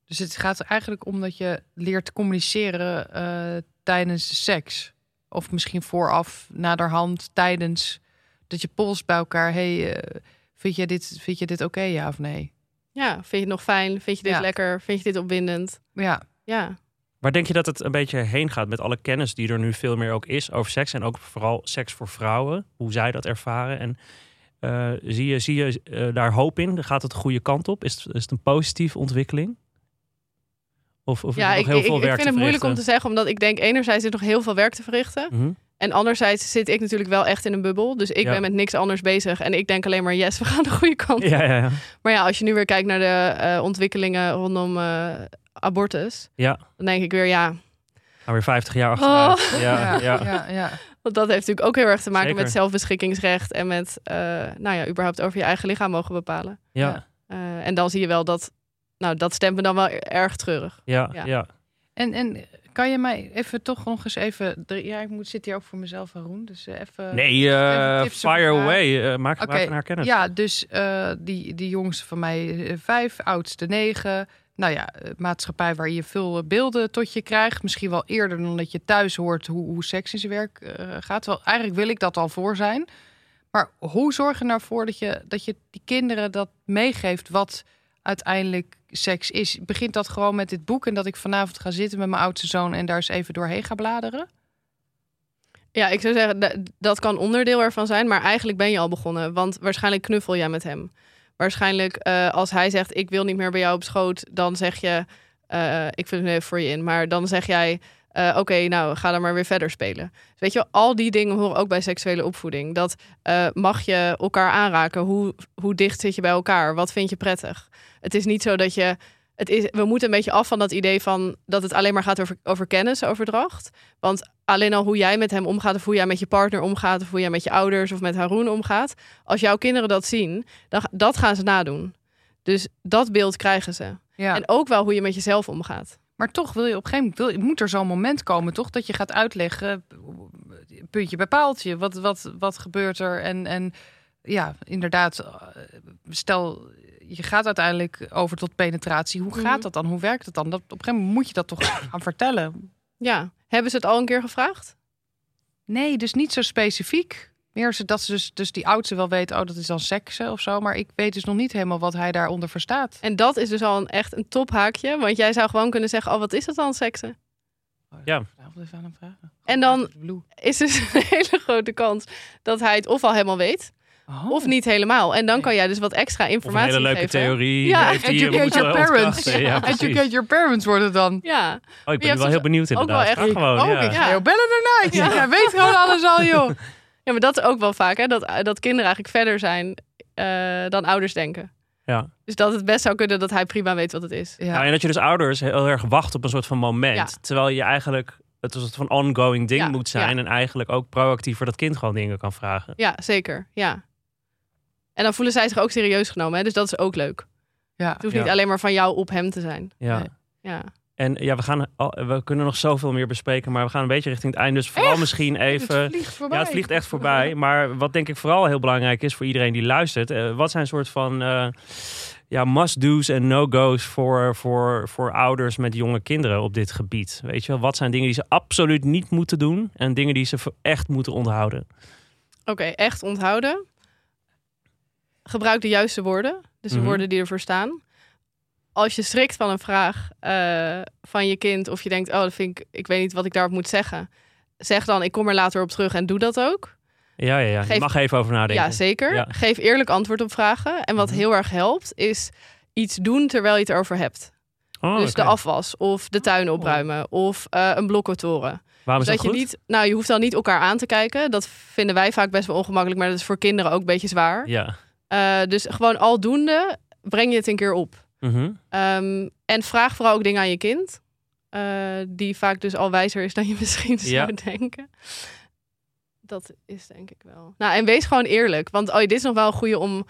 S2: Dus het gaat er eigenlijk om dat je leert communiceren eh, tijdens seks. Of misschien vooraf, naderhand, tijdens dat je polst bij elkaar. hey, eh, vind je dit, vind je dit oké, ja of nee?
S3: Ja, vind je het nog fijn? Vind je dit
S2: Ja.
S3: lekker? Vind je dit opwindend?
S2: Ja,
S3: Ja.
S1: Waar denk je dat het een beetje heen gaat met alle kennis die er nu veel meer ook is over seks? En ook vooral seks voor vrouwen, hoe zij dat ervaren. En eh, zie je, zie je daar hoop in? Gaat het de goede kant op? Is het, is het een positieve ontwikkeling? Of, of
S3: Ja,
S1: nog
S3: ik,
S1: heel
S3: ik,
S1: veel
S3: ik
S1: werk
S3: vind
S1: te
S3: het moeilijk om te zeggen, omdat ik denk enerzijds is er nog heel veel werk te verrichten.
S1: Mhm.
S3: En anderzijds zit ik natuurlijk wel echt in een bubbel. Dus ik
S1: Ja.
S3: ben met niks anders bezig. En ik denk alleen maar, yes, we gaan de goede kant op.
S1: Ja, ja, ja.
S3: Maar ja, als je nu weer kijkt naar de eh, ontwikkelingen rondom eh, abortus.
S1: Ja.
S3: Dan denk ik weer, ja,
S1: Gaan weer 50 jaar achteruit.
S3: Oh.
S1: Ja,
S2: ja,
S1: ja.
S2: ja. ja,
S3: want dat heeft natuurlijk ook heel erg te maken
S1: Zeker.
S3: met zelfbeschikkingsrecht. En met, eh, nou ja, überhaupt over je eigen lichaam mogen bepalen.
S1: ja,
S3: Eh, en dan zie je wel dat, nou, dat stemt me dan wel erg treurig.
S1: ja,
S3: Ja.
S1: ja.
S2: En, en kan je mij even toch nog eens even... Ja, ik moet, zit hier ook voor mezelf, Haroon. Dus eh, even...
S1: Nee, eh,
S2: even
S1: fire away. Eh, maak, van haar kennis.
S2: Ja, dus eh, die, die jongste van mij vijf, oudste negen. Nou ja, maatschappij waar je veel beelden tot je krijgt. Misschien wel eerder dan dat je thuis hoort hoe, hoe seks in zijn werk eh, gaat. Wel, eigenlijk wil ik dat al voor zijn. Maar hoe zorg je nou voor dat je, dat je die kinderen dat meegeeft wat uiteindelijk seks is? Begint dat gewoon met dit boek en dat ik vanavond ga zitten met mijn oudste zoon en daar eens even doorheen ga bladeren?
S3: Ja, ik zou zeggen, da- dat kan onderdeel ervan zijn. Maar eigenlijk ben je al begonnen. Want waarschijnlijk knuffel jij met hem. Waarschijnlijk eh, als hij zegt, ik wil niet meer bij jou op schoot. Dan zeg je, eh, ik vul het even voor je in. Maar dan zeg jij, eh, oké, nou ga dan maar weer verder spelen. Dus weet je, al die dingen horen ook bij seksuele opvoeding. Dat eh, mag je elkaar aanraken. Hoe, hoe dicht zit je bij elkaar? Wat vind je prettig? Het is niet zo dat je... Het is, we moeten een beetje af van dat idee van dat het alleen maar gaat over, over kennisoverdracht. Want alleen al hoe jij met hem omgaat, of hoe jij met je partner omgaat, of hoe jij met je ouders of met Haroon omgaat. Als jouw kinderen dat zien, dan dat gaan ze nadoen. Dus dat beeld krijgen ze.
S2: Ja.
S3: En ook wel hoe je met jezelf omgaat.
S2: Maar toch wil je op een gegeven moment wil, moet er zo'n moment komen, toch? Dat je gaat uitleggen, puntje bij paaltje, wat, wat, wat gebeurt er? En, en ja, inderdaad, eh, stel je gaat uiteindelijk over tot penetratie. Hoe
S3: Mhm.
S2: gaat dat dan? Hoe werkt het dan? Dat, op een gegeven moment moet je dat toch gaan vertellen.
S3: Ja, hebben ze het al een keer gevraagd?
S2: Nee, dus niet zo specifiek. Meer ze- dat ze dus, dus die oudste wel weet, oh, dat is dan seksen of zo. Maar ik weet dus nog niet helemaal wat hij daaronder verstaat.
S3: En dat is dus al een, echt een tophaakje. Want jij zou gewoon kunnen zeggen, oh, wat is dat dan, seksen?
S1: Ja.
S2: Vanavond even aan hem vragen.
S3: En dan-. Is dus een hele grote kans dat hij het of al helemaal weet,
S2: Oh.
S3: of niet helemaal. En dan kan jij dus wat extra informatie
S1: hele leuke
S3: geven.
S1: theorie.
S3: Ja,
S2: Educate your parents.
S1: Ja.
S2: Educate your parents wordt het dan.
S3: Ja,
S1: Oh, ik ben wel heel benieuwd
S3: ook wel
S1: inderdaad.
S3: echt-
S1: Ga gewoon,
S2: oh,
S1: ja.
S2: ik ga
S3: Ja.
S2: jou bellen daarna. Ik zeg,
S3: Ja.
S2: jij weet gewoon alles al, joh.
S3: Ja, maar dat is ook wel vaak, hè? Dat, dat kinderen eigenlijk verder zijn eh, dan ouders denken.
S1: Ja.
S3: Dus dat het best zou kunnen dat hij prima weet wat het is.
S2: Ja.
S1: Nou, en dat je dus ouders heel erg wacht op een soort van moment.
S3: Ja.
S1: Terwijl je eigenlijk het een soort van ongoing ding
S3: Ja,
S1: moet zijn.
S3: ja.
S1: En eigenlijk ook proactief voor dat kind gewoon dingen kan vragen.
S3: Ja, zeker. Ja. En dan voelen zij zich ook serieus genomen, hè? dus dat is ook leuk.
S2: ja.
S3: Het hoeft
S1: Ja.
S3: niet alleen maar van jou op hem te zijn.
S1: Ja.
S2: Nee.
S3: Ja.
S1: En ja, we, gaan, we kunnen nog zoveel meer bespreken. Maar we gaan een beetje richting het einde. Dus vooral misschien even...
S2: Het vliegt voorbij.
S1: Ja, het vliegt echt voorbij. Maar wat denk ik vooral heel belangrijk is voor iedereen die luistert. eh, wat zijn soort van eh, ja, must-do's en no-go's voor, voor, voor ouders met jonge kinderen op dit gebied? Weet je wel, wat zijn dingen die ze absoluut niet moeten doen en dingen die ze echt moeten onthouden?
S3: Oké, echt onthouden. Gebruik de juiste woorden. Dus de
S1: Mhm.
S3: woorden die ervoor staan. Als je schrikt van een vraag eh, van je kind... of je denkt, oh, dat vind ik, ik weet niet wat ik daarop moet zeggen. Zeg dan, ik kom er later op terug en doe dat ook.
S1: Ja, ja, ja. Je mag even over nadenken.
S3: Ja, zeker.
S1: Ja.
S3: Geef eerlijk antwoord op vragen. En wat
S1: Mhm.
S3: heel erg helpt, is iets doen terwijl je het erover hebt.
S1: Oh,
S3: dus de afwas, of de tuin
S2: Oh.
S3: opruimen, of eh, een blokkentoren.
S1: Waarom is
S3: dat
S1: dat
S3: je
S1: goed?
S3: niet, nou, je hoeft dan niet elkaar aan te kijken. Dat vinden wij vaak best wel ongemakkelijk, maar dat is voor kinderen ook een beetje zwaar.
S1: Ja.
S3: Eh, dus gewoon aldoende breng je het een keer op.
S1: Mhm.
S3: Ehm, en vraag vooral ook dingen aan je kind. eh, die vaak dus al wijzer is dan je misschien
S1: Ja.
S3: zou denken. Dat is denk ik wel. Nou, en wees gewoon eerlijk. Want oh, dit is nog wel een goede om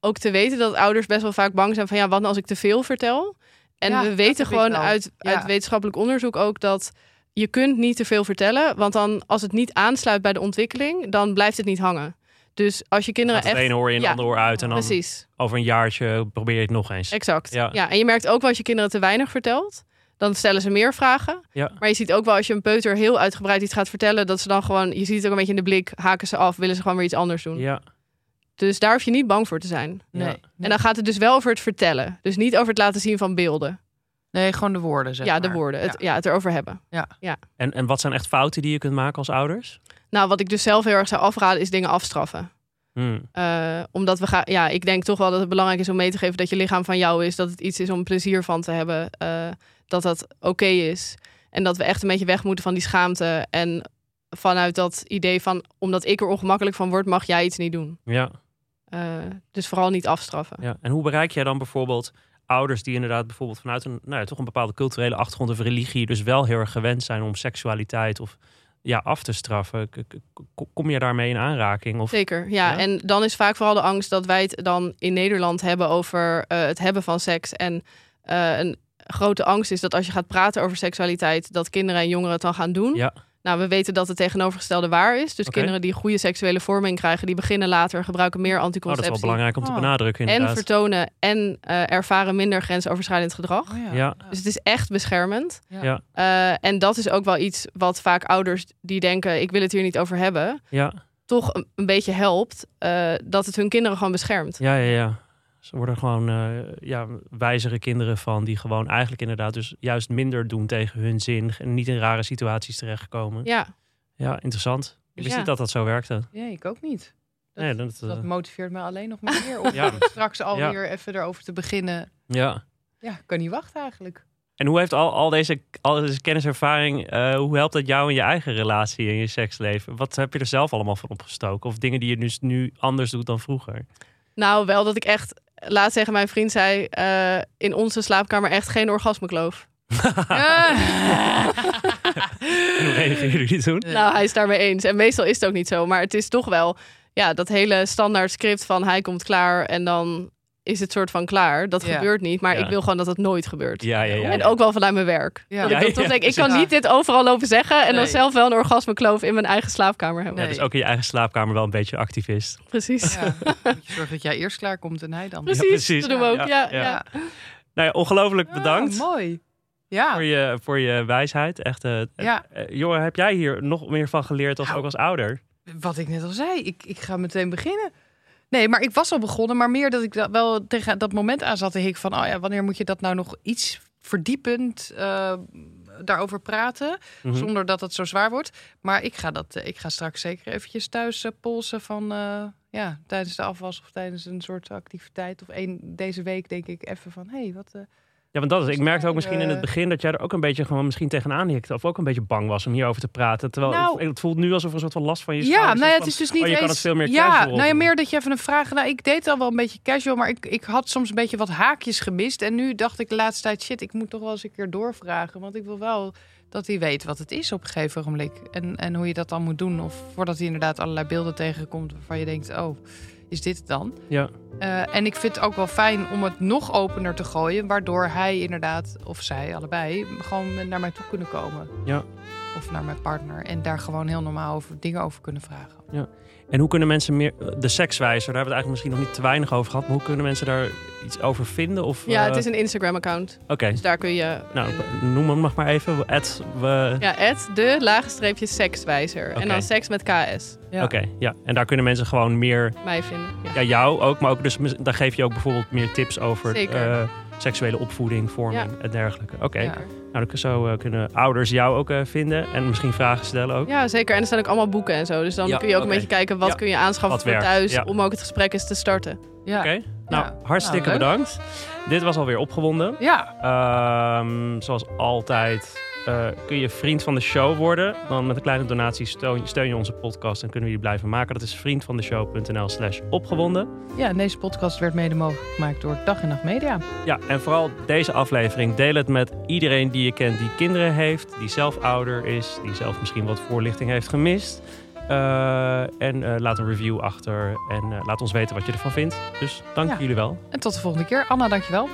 S3: ook te weten dat ouders best wel vaak bang zijn van ja, wat nou als ik te veel vertel? En
S2: Ja,
S3: we weten gewoon uit,
S2: Ja.
S3: uit wetenschappelijk onderzoek ook dat je kunt niet te veel vertellen, want dan als het niet aansluit bij de ontwikkeling, dan blijft het niet hangen. Dus als je kinderen
S1: Gaat het
S3: echt
S1: hoor je in
S3: Ja,
S1: het andere oor uit. En dan
S3: precies,
S1: over een jaartje probeer je het nog eens.
S3: exact.
S1: Ja.
S3: Ja. en je merkt ook wel als je kinderen te weinig vertelt, dan stellen ze meer vragen.
S1: Ja.
S3: Maar je ziet ook wel als je een peuter heel uitgebreid iets gaat vertellen, dat ze dan gewoon, je ziet het ook een beetje in de blik, haken ze af, willen ze gewoon weer iets anders doen.
S1: Ja.
S3: Dus daar hoef je niet bang voor te zijn.
S2: Nee.
S1: Ja.
S2: nee.
S3: En dan gaat het dus wel over het vertellen. Dus niet over het laten zien van beelden.
S2: Nee, gewoon de woorden, zeg
S3: ja, de
S2: maar.
S3: woorden. Het, ja. het erover hebben.
S1: En, en wat zijn echt fouten die je kunt maken als ouders?
S3: Nou, wat ik dus zelf heel erg zou afraden, is dingen afstraffen.
S1: Hmm.
S3: Eh, omdat we gaan, ja, ik denk toch wel dat het belangrijk is om mee te geven dat je lichaam van jou is, dat het iets is om plezier van te hebben, eh, dat dat oké is. En dat we echt een beetje weg moeten van die schaamte. En vanuit dat idee van, omdat ik er ongemakkelijk van word, mag jij iets niet doen.
S1: Ja.
S3: Eh, dus vooral niet afstraffen.
S1: Ja, en hoe bereik jij dan bijvoorbeeld ouders die inderdaad bijvoorbeeld vanuit een, nou ja, toch een bepaalde culturele achtergrond of religie dus wel heel erg gewend zijn om seksualiteit of ja, af te straffen? Kom je daarmee in aanraking? Of,
S3: Zeker, ja.
S1: Ja?
S3: En dan is vaak vooral de angst dat wij het dan in Nederland hebben over eh, het hebben van seks. En eh, een grote angst is dat als je gaat praten over seksualiteit, dat kinderen en jongeren het dan gaan doen.
S1: Ja.
S3: Nou, we weten dat het tegenovergestelde waar is. Dus kinderen die goede seksuele vorming krijgen, die beginnen later, gebruiken meer
S1: oh, dat is
S3: anticonceptie.
S1: wel belangrijk om te
S2: Oh.
S1: benadrukken
S3: en
S1: inderdaad.
S3: vertonen en eh, ervaren minder grensoverschrijdend gedrag.
S2: Oh, ja.
S1: Ja.
S3: Dus het is echt beschermend.
S2: Ja.
S3: Eh, en dat is ook wel iets wat vaak ouders die denken, ik wil het hier niet over hebben,
S1: Ja,
S3: toch een, een beetje helpt. eh, dat het hun kinderen gewoon beschermt.
S1: ja, ja, ja. Ze worden gewoon eh, ja, wijzere kinderen van die gewoon eigenlijk inderdaad dus juist minder doen tegen hun zin en niet in rare situaties terechtkomen. Ja,
S3: Ja,
S1: interessant. Ik wist
S3: Ja.
S1: niet dat dat zo werkte.
S2: Ja, ik ook niet. Dat,
S1: Nee, dat, eh,
S2: motiveert me alleen nog maar meer om
S1: Ja.
S2: straks alweer even erover te beginnen.
S1: ja.
S2: Ja, ik kan niet wachten eigenlijk.
S1: En hoe heeft al, al, deze, al deze kenniservaring, eh, hoe helpt dat jou in je eigen relatie en je seksleven? Wat heb je er zelf allemaal van opgestoken? Of dingen die je dus nu anders doet dan vroeger?
S3: nou wel dat ik echt laatst tegen mijn vriend zei, eh, in onze slaapkamer echt geen orgasmekloof.
S1: En hoe jullie toen?
S2: Nee.
S3: Nou, hij is daarmee eens. En meestal is het ook niet zo, maar het is toch wel, ja, dat hele standaard script van hij komt klaar en dan is het soort van klaar. Dat
S2: Ja.
S3: gebeurt niet, maar
S1: Ja.
S3: ik wil gewoon dat het nooit gebeurt.
S1: Ja, ja, ja.
S3: En
S1: ja.
S3: ook wel vanuit mijn werk.
S2: Ja.
S3: Dat
S1: Ja,
S3: ik toch
S1: ja,
S3: denk, ik kan niet dit overal lopen zeggen en dan zelf wel een orgasmekloof in mijn eigen slaapkamer hebben.
S1: Ja,
S2: Nee.
S1: dus ook in je eigen slaapkamer wel een beetje activist.
S3: Precies.
S2: Zorgen dat jij eerst klaar komt en hij dan.
S3: Precies,
S1: precies.
S3: dat doen we ook.
S1: Ja,
S3: Ja,
S1: ja.
S3: ja.
S1: Nou ja, ongelooflijk bedankt
S2: Ah, mooi. Ja.
S1: voor, je, voor je wijsheid. Echt, eh,
S2: Ja.
S1: eh, Jorre, heb jij hier nog meer van geleerd als
S2: Nou,
S1: ook als ouder?
S2: Wat ik net al zei, ik, ik ga meteen beginnen. Nee, maar ik was al begonnen, maar meer dat ik dat wel tegen dat moment aan zat hik van, oh ja, wanneer moet je dat nou nog iets verdiepend eh, daarover praten,
S1: Mhm.
S2: zonder dat het zo zwaar wordt. Maar ik ga dat, eh, ik ga straks zeker eventjes thuis eh, polsen van, ja, tijdens de afwas of tijdens een soort activiteit of één deze week denk ik even van, hé, hey, wat.
S1: Ja, want dat is. Ik merkte ook misschien in het
S2: Eh.
S1: begin dat jij er ook een beetje gewoon misschien tegenaan hikte. Of ook een beetje bang was om hierover te praten. Terwijl
S2: Nou-
S1: het, voelt nu alsof er een soort van last van je
S2: Ja, nou ja, het is dus niet
S1: oh, je
S2: eens...
S1: kan het veel meer
S2: ja,
S1: casual
S2: nou ja, meer dat je even een vraag... Nou, ik deed het al wel een beetje casual, maar ik, ik had soms een beetje wat haakjes gemist. En nu dacht ik de laatste tijd, shit, ik moet toch wel eens een keer doorvragen. Want ik wil wel dat hij weet wat het is op een gegeven ogenblik. En, en hoe je dat dan moet doen. Of voordat hij inderdaad allerlei beelden tegenkomt waarvan je denkt, oh, is dit het dan?
S1: Ja,
S2: Eh, en ik vind het ook wel fijn om het nog opener te gooien. Waardoor hij inderdaad, of zij allebei, gewoon naar mij toe kunnen komen.
S1: ja.
S2: Of naar mijn partner. En daar gewoon heel normaal over dingen over kunnen vragen.
S1: En hoe kunnen mensen meer... De sekswijzer, daar hebben we het eigenlijk misschien nog niet te weinig over gehad. Maar hoe kunnen mensen daar iets over vinden? Of,
S3: Ja,
S1: eh,
S3: het is een Instagram-account.
S1: Oké,
S3: Dus daar kun je...
S1: nou,
S3: in-
S1: noem hem nog maar even. At, we...
S3: Ja, het de laagstreepje sekswijzer.
S1: Oké.
S3: En dan seks met KS.
S2: Ja.
S1: Oké, ja. En daar kunnen mensen gewoon meer...
S3: Mij vinden. Ja.
S1: Ja, jou ook, maar ook dus daar geef je ook bijvoorbeeld meer tips over
S3: Zeker.
S1: eh, seksuele opvoeding, vorming en dergelijke. Oké,
S2: Ja.
S1: Nou dan zo eh, kunnen ouders jou ook eh, vinden en misschien vragen stellen ook.
S3: Ja, zeker. En er staan ook allemaal boeken en zo. Dus dan
S1: Ja,
S3: kun je ook een beetje kijken wat
S1: Ja.
S3: kun je aanschaffen
S1: Wat
S3: voor
S1: werkt,
S3: thuis
S1: ja.
S3: om ook het gesprek eens te starten.
S2: Ja.
S1: Oké, nou
S2: Ja.
S1: hartstikke
S2: Nou,
S1: bedankt. Dit was alweer opgewonden.
S2: Ja.
S1: Ehm, zoals altijd eh, kun je vriend van de show worden. Dan met een kleine donatie steun, steun je onze podcast en kunnen we die blijven maken. Dat is vriendvandeshow.nl slash opgewonden.
S2: Ja, en deze podcast werd mede mogelijk gemaakt door Dag en Nacht Media.
S1: Ja, en vooral deze aflevering. Deel het met iedereen die je kent die kinderen heeft. Die zelf ouder is. Die zelf misschien wat voorlichting heeft gemist. Eh, en eh, laat een review achter. En laat ons weten wat je ervan vindt. Dus dank
S2: Ja.
S1: jullie wel.
S2: En tot de volgende keer. Anna, dankjewel.